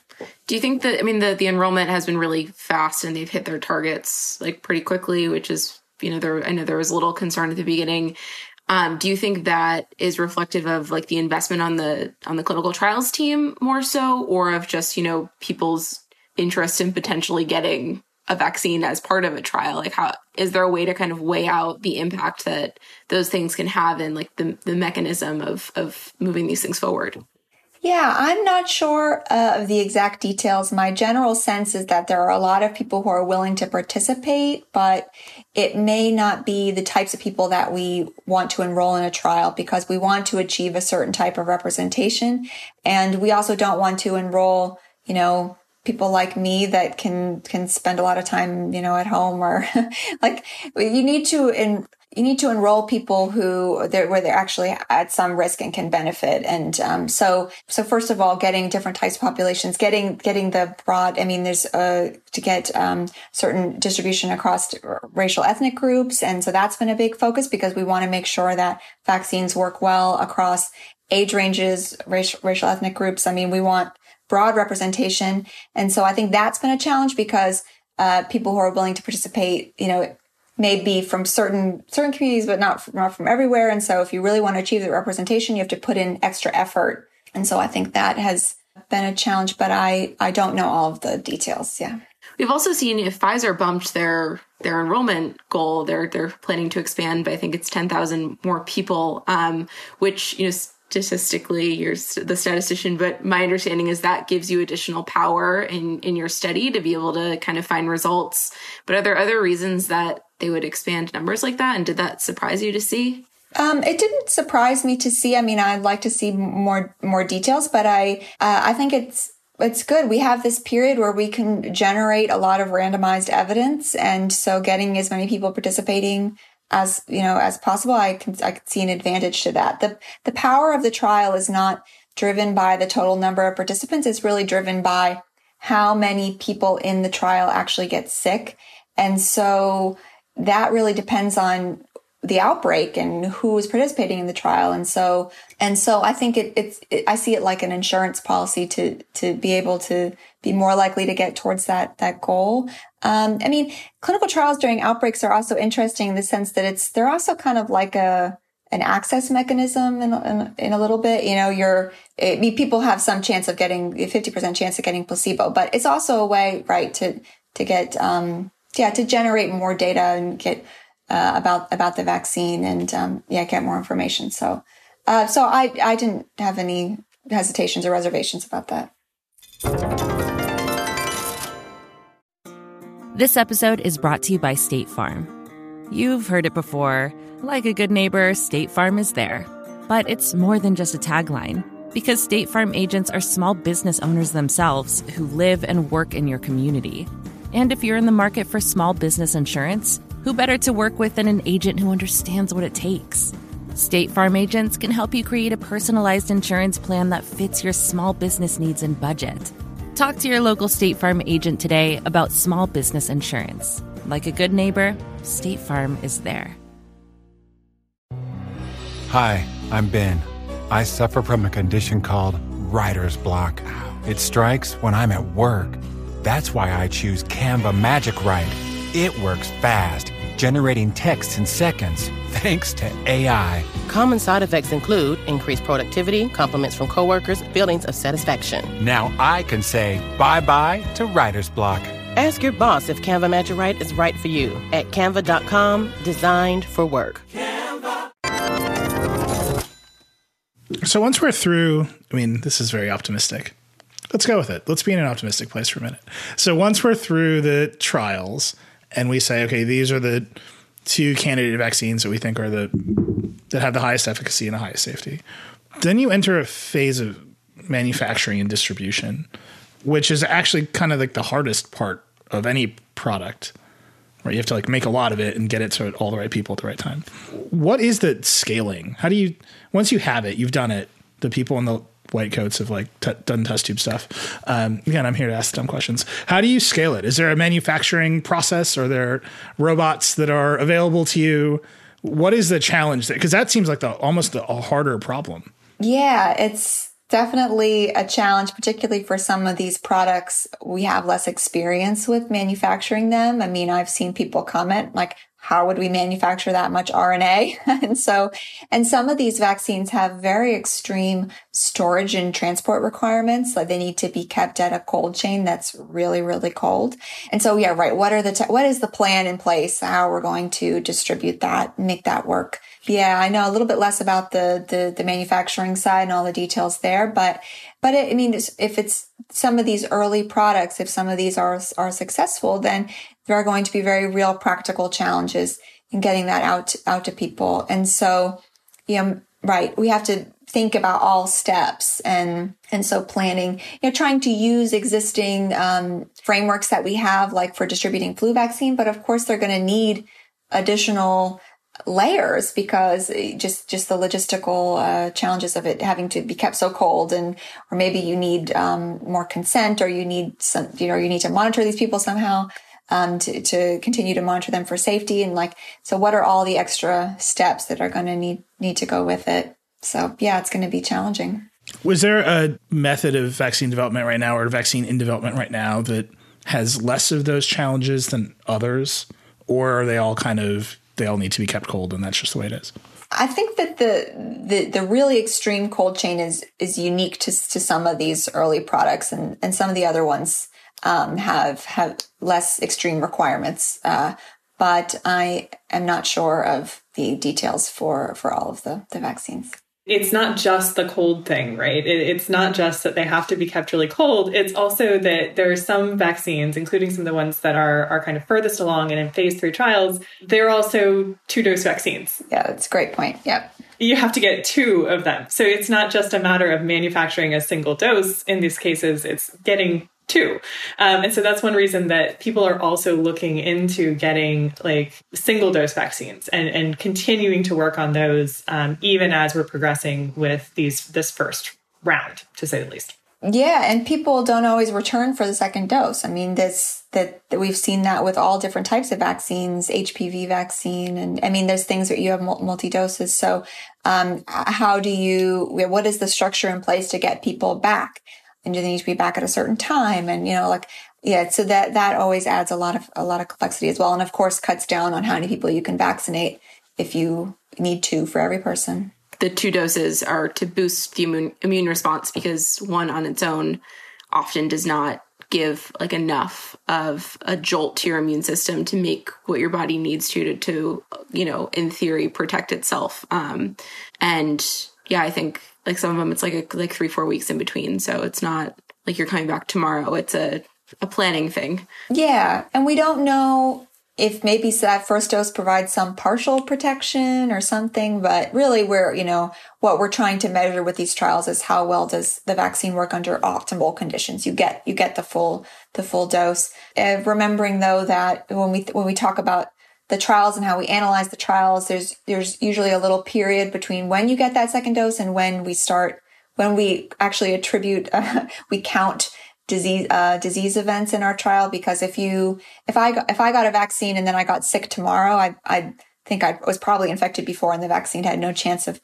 Do you think that I mean the the enrollment has been really fast and they've hit their targets like pretty quickly, which is you know there I know there was a little concern at the beginning. Um, do you think that is reflective of like the investment on the on the clinical trials team more so, or of just you know people's interest in potentially getting a vaccine as part of a trial? Like how is there a way to kind of weigh out the impact that those things can have and like the the mechanism of of moving these things forward? Yeah, I'm not sure uh, of the exact details. My general sense is that there are a lot of people who are willing to participate, but it may not be the types of people that we want to enroll in a trial because we want to achieve a certain type of representation. And we also don't want to enroll, you know, people like me that can can spend a lot of time you know at home or like you need to in you need to enroll people who they're, where they're actually at some risk and can benefit. And um, so, so first of all, getting different types of populations, getting getting the broad. I mean, there's uh, to get um, certain distribution across racial ethnic groups, and so that's been a big focus because we want to make sure that vaccines work well across age ranges, racial, racial ethnic groups. I mean, we want broad representation, and so I think that's been a challenge because uh, people who are willing to participate, you know, may be from certain certain communities, but not from, not from everywhere. And so, if you really want to achieve the representation, you have to put in extra effort. And so, I think that has been a challenge. But I I don't know all of the details. Yeah. We've also seen if Pfizer bumped their their enrollment goal, they're they're planning to expand but I think it's ten thousand more people, um, which you know statistically you're the statistician but my understanding is that gives you additional power in in your study to be able to kind of find results but are there other reasons that they would expand numbers like that and did that surprise you to see um, it didn't surprise me to see i mean i'd like to see more more details but i uh, i think it's it's good. We have this period where we can generate a lot of randomized evidence. And so getting as many people participating as you know as possible i can i can see an advantage to that. The the power of the trial is not driven by the total number of participants. It's really driven by how many people in the trial actually get sick. And so that really depends on the outbreak and who is participating in the trial. And so and so i think it, it's it, i see it like an insurance policy to to be able to be more likely to get towards that that goal. Um, i mean clinical trials during outbreaks are also interesting in the sense that it's they're also kind of like a an access mechanism in, in, in a little bit. You know you're it, people have some chance of getting 50% chance of getting placebo but it's also a way right to to get um yeah to generate more data and get uh, about about the vaccine and um, yeah, get more information. So, uh, so I I didn't have any hesitations or reservations about that. This episode is brought to you by State Farm. You've heard it before. Like a good neighbor, State Farm is there. But it's more than just a tagline. Because State Farm agents are small business owners themselves who live and work in your community. And if you're in the market for small business insurance, who better to work with than an agent who understands what it takes? State Farm agents can help you create a personalized insurance plan that fits your small business needs and budget. Talk to your local State Farm agent today about small business insurance. Like a good neighbor, State Farm is there. Hi, I'm Ben. I suffer from a condition called writer's block. It strikes when I'm at work. That's why I choose Canva Magic Write. It works fast, generating texts in seconds, thanks to AI. Common side effects include increased productivity, compliments from coworkers, feelings of satisfaction. Now I can say bye bye to writer's block. Ask your boss if Canva Magic Write is right for you at canva.com, designed for work. Canva. So once we're through, I mean, this is very optimistic. Let's go with it. Let's be in an optimistic place for a minute. So once we're through the trials, and we say, okay, these are the two candidate vaccines that we think are the that have the highest efficacy and the highest safety. Then you enter a phase of manufacturing and distribution, which is actually kind of like the hardest part of any product. Right, you have to like make a lot of it and get it to all the right people at the right time. What is the scaling? How do you once you have it, you've done it. The people in the white coats have like t- done test tube stuff. Um, again, I'm here to ask dumb questions. How do you scale it? Is there a manufacturing process? Are there robots that are available to you? What is the challenge? Because that seems like the almost a harder problem. Yeah, it's definitely a challenge, particularly for some of these products. We have less experience with manufacturing them. I mean, I've seen people comment like, how would we manufacture that much RNA? and so, and some of these vaccines have very extreme storage and transport requirements. Like they need to be kept at a cold chain that's really, really cold. And so, yeah, right. What are the, te- what is the plan in place? How we're going to distribute that, make that work? Yeah, I know a little bit less about the, the, the manufacturing side and all the details there, but, but it, I mean, if it's some of these early products, if some of these are, are successful, then there are going to be very real practical challenges in getting that out, out to people. And so, you know, right, we have to think about all steps and, and so planning, you know, trying to use existing, um, frameworks that we have, like for distributing flu vaccine. But of course, they're going to need additional layers because just just the logistical uh, challenges of it having to be kept so cold and or maybe you need um, more consent or you need some you know you need to monitor these people somehow um, to, to continue to monitor them for safety. And like so what are all the extra steps that are going to need need to go with it? So yeah it's going to be challenging. Was there a method of vaccine development right now or vaccine in development right now that has less of those challenges than others? Or are they all kind of they all need to be kept cold and that's just the way it is? I think that the, the the really extreme cold chain is is unique to to some of these early products and and some of the other ones um, have have less extreme requirements. Uh, but I am not sure of the details for for all of the the vaccines it's not just the cold thing, right? It, it's not just that they have to be kept really cold. It's also that there are some vaccines, including some of the ones that are are kind of furthest along and in phase three trials. They're also two dose vaccines. Yeah, that's a great point. Yep. You have to get two of them. So it's not just a matter of manufacturing a single dose. In these cases, it's getting too. Um, and so that's one reason that people are also looking into getting like single dose vaccines and, and continuing to work on those um, even as we're progressing with these this first round, to say the least. Yeah, and people don't always return for the second dose. I mean, this that, that we've seen that with all different types of vaccines, HPV vaccine, and I mean, there's things that you have multi doses. So, um, how do you? What is the structure in place to get people back? And do they need to be back at a certain time? And, you know, like, yeah, so that, that always adds a lot of, a lot of complexity as well. And of course cuts down on how many people you can vaccinate if you need to for every person. The two doses are to boost the immune, immune response because one on its own often does not give like enough of a jolt to your immune system to make what your body needs to to, to you know in theory protect itself um and yeah i think like some of them, it's like a, like three four weeks in between. So it's not like you're coming back tomorrow. It's a a planning thing. Yeah, and we don't know if maybe that first dose provides some partial protection or something, but really we're, you know, what we're trying to measure with these trials is how well does the vaccine work under optimal conditions. You get, you get the full, the full dose. Uh, remembering though that when we, when we talk about the trials and how we analyze the trials, there's there's usually a little period between when you get that second dose and when we start when we actually attribute uh, we count disease uh, disease events in our trial because if you if I got, if I got a vaccine and then I got sick tomorrow, I I think I was probably infected before and the vaccine had no chance of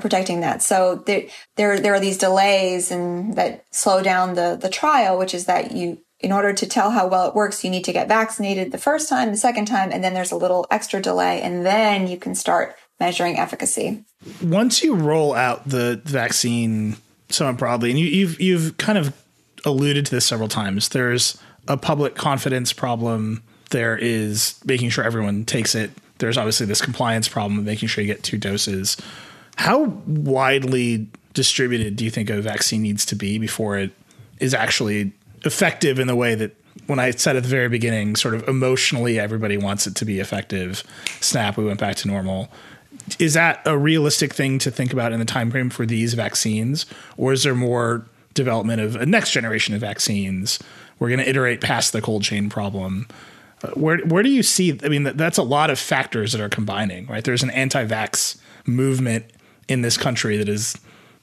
protecting that. So there there there are these delays and that slow down the the trial, which is that you in order to tell how well it works, you need to get vaccinated the first time, the second time, and then there's a little extra delay, and then you can start measuring efficacy. Once you roll out the vaccine somewhat broadly, and you, you've you've kind of alluded to this several times, there's a public confidence problem. There is making sure everyone takes it. There's obviously this compliance problem of making sure you get two doses. How widely distributed do you think a vaccine needs to be before it is actually effective in the way that when I said at the very beginning, sort of emotionally, everybody wants it to be effective. Snap, we went back to normal. Is that a realistic thing to think about in the time frame for these vaccines, or is there more development of a next generation of vaccines? We're going to iterate past the cold chain problem. Uh, where where do you see? I mean, that's a lot of factors that are combining, right? There's an anti-vax movement in this country that is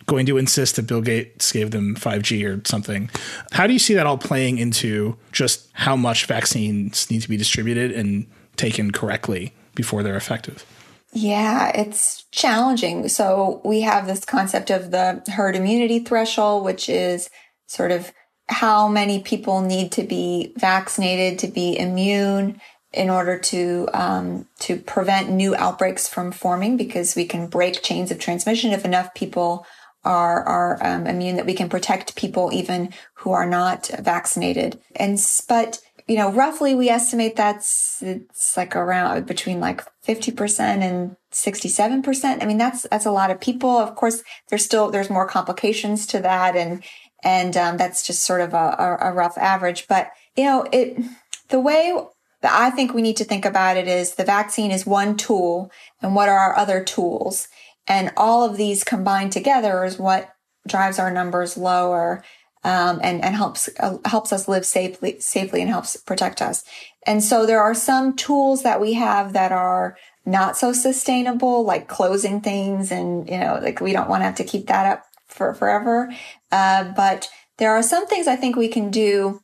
going to insist that Bill Gates gave them 5G or something. How do you see that all playing into just how much vaccines need to be distributed and taken correctly before they're effective? Yeah, it's challenging. So we have this concept of the herd immunity threshold, which is sort of how many people need to be vaccinated to be immune. in order to um, to prevent new outbreaks from forming because we can break chains of transmission if enough people are are um, immune that we can protect people even who are not vaccinated. And but you know roughly we estimate that's it's like around between like 50% and 67% i mean that's that's a lot of people. Of course there's still there's more complications to that and and um, that's just sort of a, a rough average. But you know it the way that I think we need to think about it is the vaccine is one tool and what are our other tools? And all of these combined together is what drives our numbers lower um, and, and helps uh, helps us live safely safely and helps protect us. And so there are some tools that we have that are not so sustainable, like closing things, and you know, like we don't want to have to keep that up for forever. Uh, but there are some things I think we can do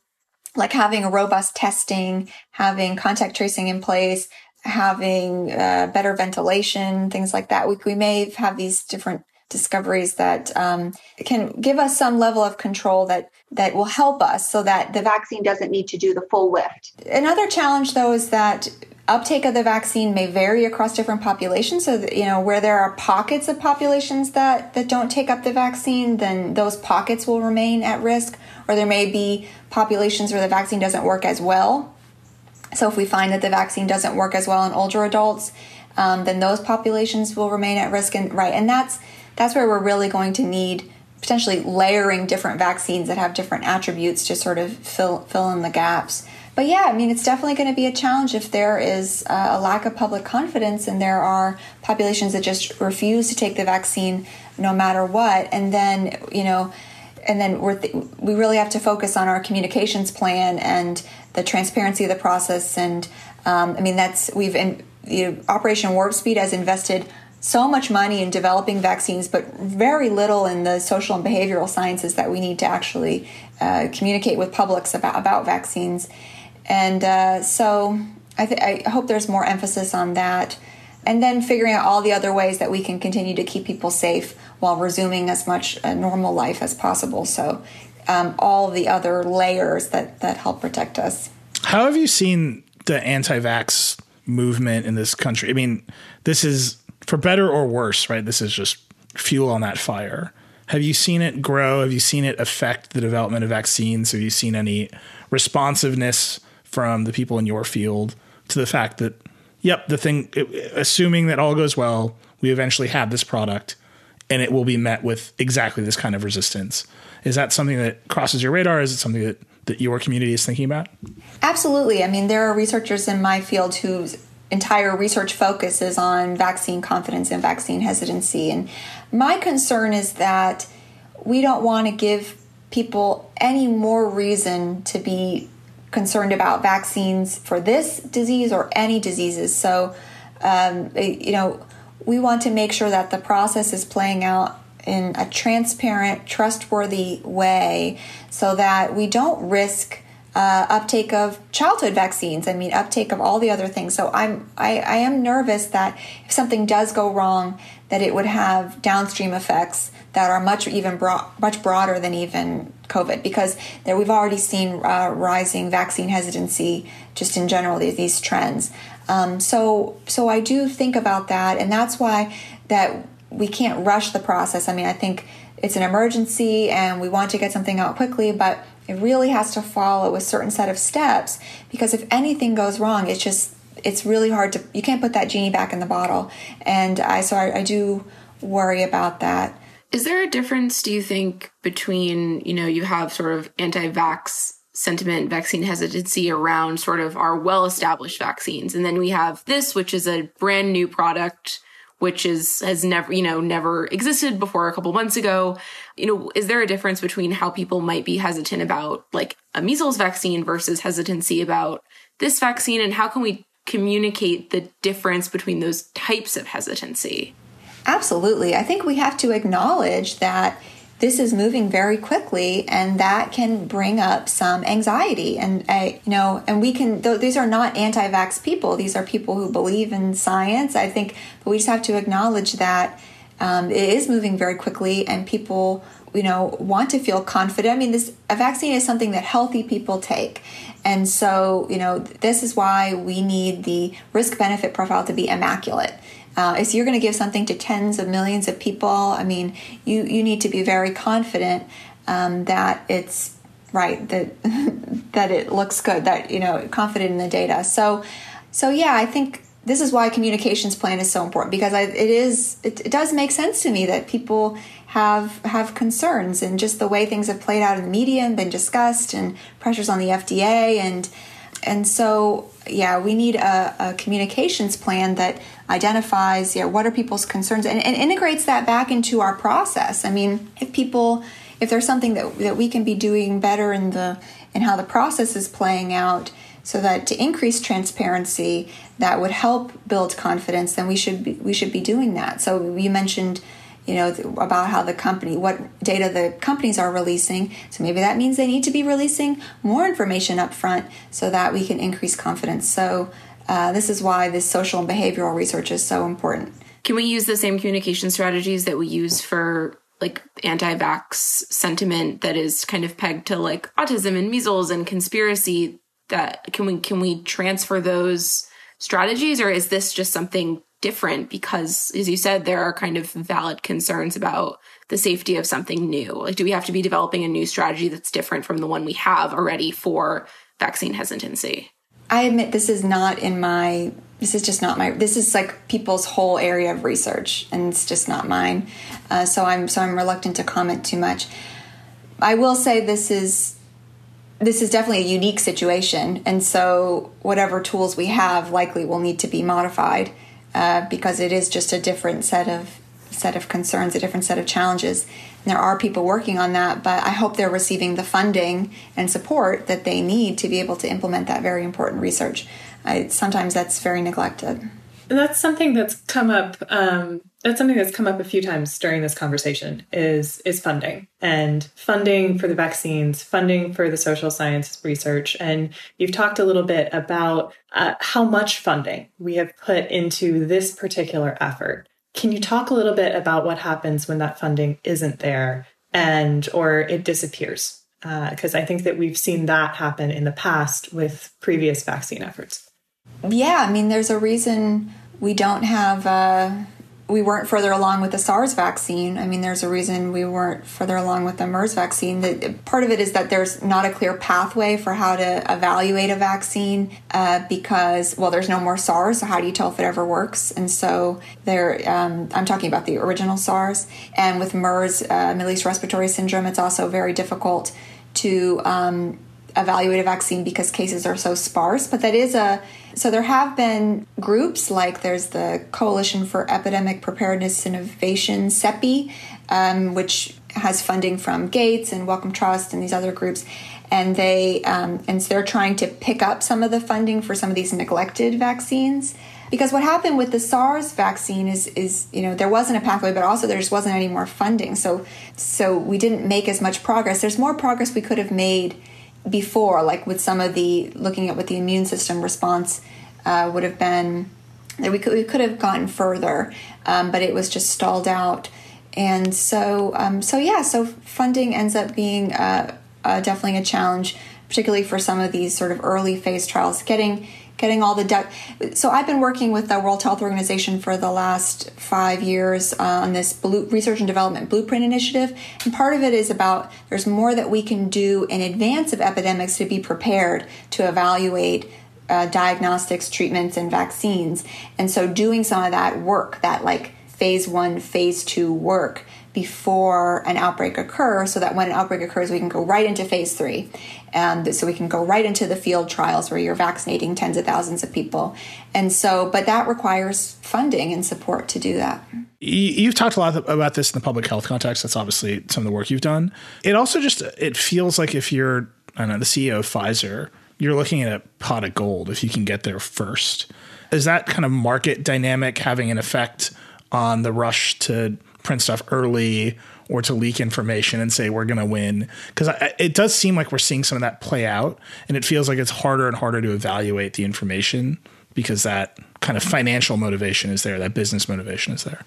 like having a robust testing, having contact tracing in place, having uh, better ventilation, things like that. We, we may have these different discoveries that um, can give us some level of control that that will help us so that the vaccine doesn't need to do the full lift. Another challenge though is that uptake of the vaccine may vary across different populations so that, you know where there are pockets of populations that that don't take up the vaccine then those pockets will remain at risk or there may be populations where the vaccine doesn't work as well. So if we find that the vaccine doesn't work as well in older adults, um, then those populations will remain at risk. And right, and that's that's where we're really going to need potentially layering different vaccines that have different attributes to sort of fill fill in the gaps. But yeah, I mean, it's definitely going to be a challenge if there is uh, a lack of public confidence and there are populations that just refuse to take the vaccine no matter what. And then, you know, and then we're th- we really have to focus on our communications plan and the transparency of the process. And um, I mean, that's we've in, you know, Operation Warp Speed has invested so much money in developing vaccines, but very little in the social and behavioral sciences that we need to actually uh, communicate with publics about about vaccines. And uh, so I, th- I hope there's more emphasis on that and then figuring out all the other ways that we can continue to keep people safe while resuming as much a normal life as possible. So, um, all the other layers that that help protect us. How have you seen the anti-vax movement in this country? I mean, this is for better or worse, right? This is just fuel on that fire. Have you seen it grow? Have you seen it affect the development of vaccines? Have you seen any responsiveness from the people in your field to the fact that yep, the thing, assuming that all goes well, we eventually have this product and it will be met with exactly this kind of resistance. Is that something that crosses your radar? Is it something that, that your community is thinking about? Absolutely. I mean, there are researchers in my field whose entire research focus is on vaccine confidence and vaccine hesitancy. And my concern is that we don't want to give people any more reason to be concerned about vaccines for this disease or any diseases. So, um, you know, we want to make sure that the process is playing out in a transparent, trustworthy way so that we don't risk uh, uptake of childhood vaccines. I mean, uptake of all the other things. So I'm, I, I am nervous that if something does go wrong, that it would have downstream effects that are much even broad, much broader than even COVID, because there we've already seen uh, rising vaccine hesitancy just in general these, these trends. Um, so so I do think about that, and that's why that we can't rush the process. I mean, I think it's an emergency, and we want to get something out quickly, but it really has to follow a certain set of steps because if anything goes wrong, it's just it's really hard to you can't put that genie back in the bottle, and I so I, I do worry about that. Is there a difference, do you think, between, you know, you have sort of anti vax sentiment, vaccine hesitancy around sort of our well established vaccines. And then we have this, which is a brand new product, which is, has never, you know, never existed before a couple months ago. You know, is there a difference between how people might be hesitant about like a measles vaccine versus hesitancy about this vaccine? And how can we communicate the difference between those types of hesitancy? Absolutely. I think we have to acknowledge that this is moving very quickly and that can bring up some anxiety and uh, you know and we can th- these are not anti-vax people these are people who believe in science i think but we just have to acknowledge that um, it is moving very quickly and people you know, want to feel confident. I mean, this a vaccine is something that healthy people take. And so, you know, this is why we need the risk benefit profile to be immaculate. Uh, if you're going to give something to tens of millions of people, I mean, you, you need to be very confident um, that it's right, that that it looks good, that you know, confident in the data. So, so yeah, I think this is why communications plan is so important because I, it is it, it does make sense to me that people have have concerns and just the way things have played out in the media and been discussed and pressures on the FDA and and so yeah we need a, a communications plan that identifies yeah what are people's concerns and, and integrates that back into our process. I mean if people if there's something that, that we can be doing better in the in how the process is playing out so that to increase transparency that would help build confidence then we should be, we should be doing that. So you mentioned you know about how the company what data the companies are releasing. So maybe that means they need to be releasing more information up front so that we can increase confidence. So uh, this is why this social and behavioral research is so important. Can we use the same communication strategies that we use for like anti-vax sentiment that is kind of pegged to like autism and measles and conspiracy that can we can we transfer those strategies or is this just something different? Because as you said there are kind of valid concerns about the safety of something new. Like do we have to be developing a new strategy that's different from the one we have already for vaccine hesitancy i admit this is not in my this is just not my this is like people's whole area of research and it's just not mine. Uh, so i'm so i'm reluctant to comment too much. I will say this is this is definitely a unique situation. And so whatever tools we have likely will need to be modified uh, because it is just a different set of set of concerns, a different set of challenges. There are people working on that, but I hope they're receiving the funding and support that they need to be able to implement that very important research. I, sometimes that's very neglected. And that's something that's come up. Um, that's something that's come up a few times during this conversation. Is is funding and funding for the vaccines, funding for the social science research, and you've talked a little bit about uh, how much funding we have put into this particular effort. Can you talk a little bit about what happens when that funding isn't there and or it disappears? Because uh, I think that we've seen that happen in the past with previous vaccine efforts yeah, I mean, there's a reason we don't have. Uh, we weren't further along with the SARS vaccine. I mean, there's a reason we weren't further along with the MERS vaccine. That part of it is that there's not a clear pathway for how to evaluate a vaccine uh, because, well, there's no more SARS. So how do you tell if it ever works? And so there, um, I'm talking about the original SARS, and with MERS, uh, Middle East Respiratory Syndrome, it's also very difficult to um, evaluate a vaccine because cases are so sparse. But that is a so there have been groups like there's the Coalition for Epidemic Preparedness Innovation, CEPI, um, which has funding from Gates and Wellcome Trust and these other groups. And they um, and so they're trying to pick up some of the funding for some of these neglected vaccines because what happened with the SARS vaccine is is you know there wasn't a pathway, but also there just wasn't any more funding. So so we didn't make as much progress. There's more progress we could have made before, like with some of the looking at what the immune system response uh, would have been, that we could we could have gotten further, um, but it was just stalled out. And so, um, so yeah, so funding ends up being uh, uh, definitely a challenge, particularly for some of these sort of early phase trials. Getting getting all the data. So I've been working with the World Health Organization for the last five years uh, on this blue, research and development blueprint initiative, and part of it is about there's more that we can do in advance of epidemics to be prepared to evaluate. Uh, diagnostics, treatments, and vaccines. And so, doing some of that work, that like phase one, phase two work, before an outbreak occurs so that when an outbreak occurs we can go right into phase three and so we can go right into the field trials where you're vaccinating tens of thousands of people. And so but that requires funding and support to do that. You've talked a lot about this in the public health context. That's obviously some of the work you've done. It also just it feels like if you're i don't know the ceo of pfizer you're looking at a pot of gold if you can get there first. Is that kind of market dynamic having an effect on the rush to print stuff early or to leak information and say we're going to win because it does seem like we're seeing some of that play out and it feels like it's harder and harder to evaluate the information because that kind of financial motivation is there that business motivation is there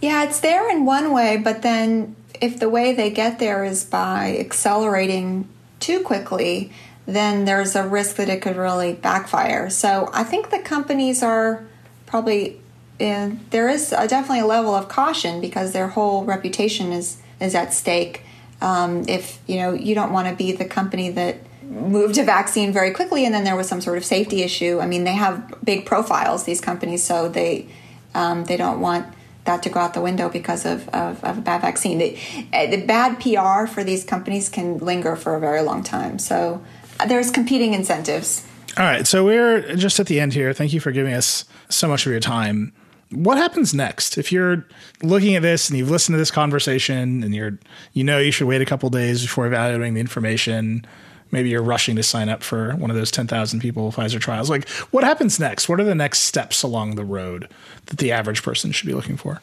yeah it's there in one way but then if the way they get there is by accelerating too quickly, then there's a risk that it could really backfire. So I think the companies are probably in, there is a, definitely a level of caution because their whole reputation is is at stake. Um, if you know you don't want to be the company that moved a vaccine very quickly and then there was some sort of safety issue. I mean, they have big profiles these companies, so they um, they don't want that to go out the window because of, of, of a bad vaccine. The, uh, the bad PR for these companies can linger for a very long time. So there's competing incentives. All right, so we're just at the end here. Thank you for giving us so much of your time. What happens next if you're looking at this and you've listened to this conversation and you're you know you should wait a couple days before evaluating the information? Maybe you're rushing to sign up for one of those 10,000 people Pfizer trials. Like, what happens next? What are the next steps along the road that the average person should be looking for?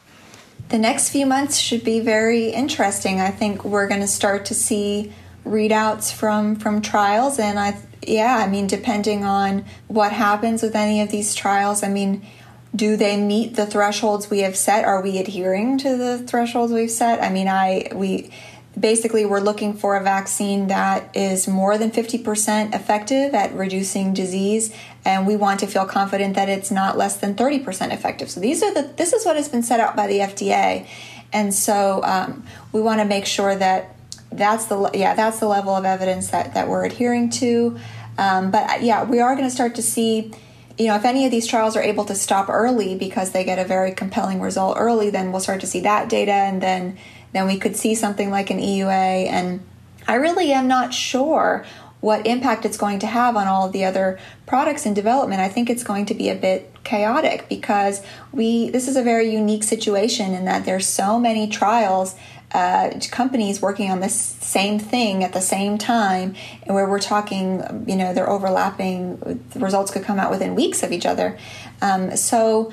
The next few months should be very interesting. I think we're going to start to see readouts from from trials and I yeah, I mean depending on what happens with any of these trials, I mean do they meet the thresholds we have set? Are we adhering to the thresholds we've set? I mean, I we basically we're looking for a vaccine that is more than 50% effective at reducing disease and we want to feel confident that it's not less than 30% effective so these are the this is what has been set out by the fda and so um, we want to make sure that that's the yeah that's the level of evidence that that we're adhering to. Um, but yeah, we are going to start to see. You know, if any of these trials are able to stop early because they get a very compelling result early, then we'll start to see that data, and then then we could see something like an EUA. And I really am not sure what impact it's going to have on all of the other products in development. I think it's going to be a bit chaotic because we this is a very unique situation in that there's so many trials uh, companies working on this same thing at the same time, where we're talking, you know, they're overlapping. The results could come out within weeks of each other. Um, so,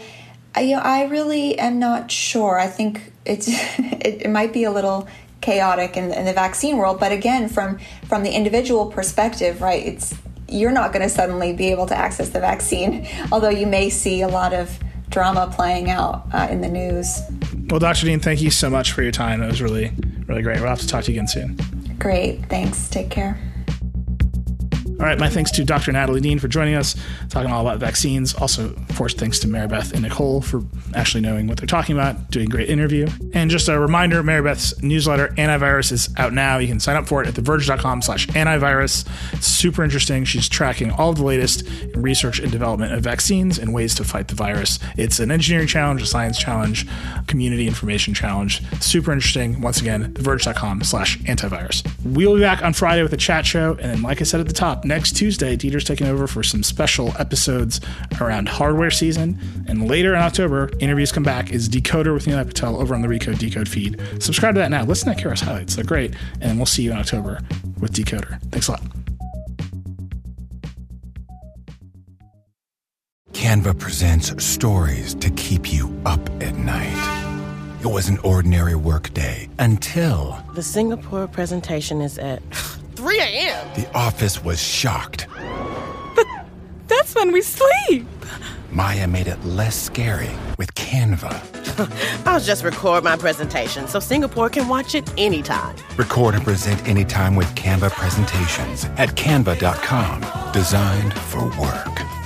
I, you know, I really am not sure. I think it's it, it might be a little chaotic in, in the vaccine world, but again, from from the individual perspective, right? It's you're not going to suddenly be able to access the vaccine, although you may see a lot of drama playing out uh, in the news. Well, Dr. Dean, thank you so much for your time. It was really, really great. We'll have to talk to you again soon. Great. Thanks. Take care. All right, my thanks to Dr. Natalie Dean for joining us, talking all about vaccines. Also, of course, thanks to Mary Beth and Nicole for actually knowing what they're talking about, doing a great interview. And just a reminder, Mary Beth's newsletter, Antivirus, is out now. You can sign up for it at theverge.com slash antivirus. Super interesting. She's tracking all of the latest in research and development of vaccines and ways to fight the virus. It's an engineering challenge, a science challenge, community information challenge. Super interesting. Once again, theverge.com slash antivirus. We'll be back on Friday with a chat show. And then, like I said at the top, next Tuesday, Dieter's taking over for some special episodes around hardware season. And later in October, interviews come back is Decoder with Nilay Patel over on the Recode Decode feed. Subscribe to that now. Listen to Kara's highlights. They're great. And we'll see you in October with Decoder. Thanks a lot. Canva presents stories to keep you up at night. It was an ordinary workday until The Singapore presentation is at 3 a.m. the office was shocked. That's when we sleep. Maya made it less scary with Canva. I'll just record my presentation so Singapore can watch it anytime. Record and present anytime with Canva presentations at canva.com. Designed for work.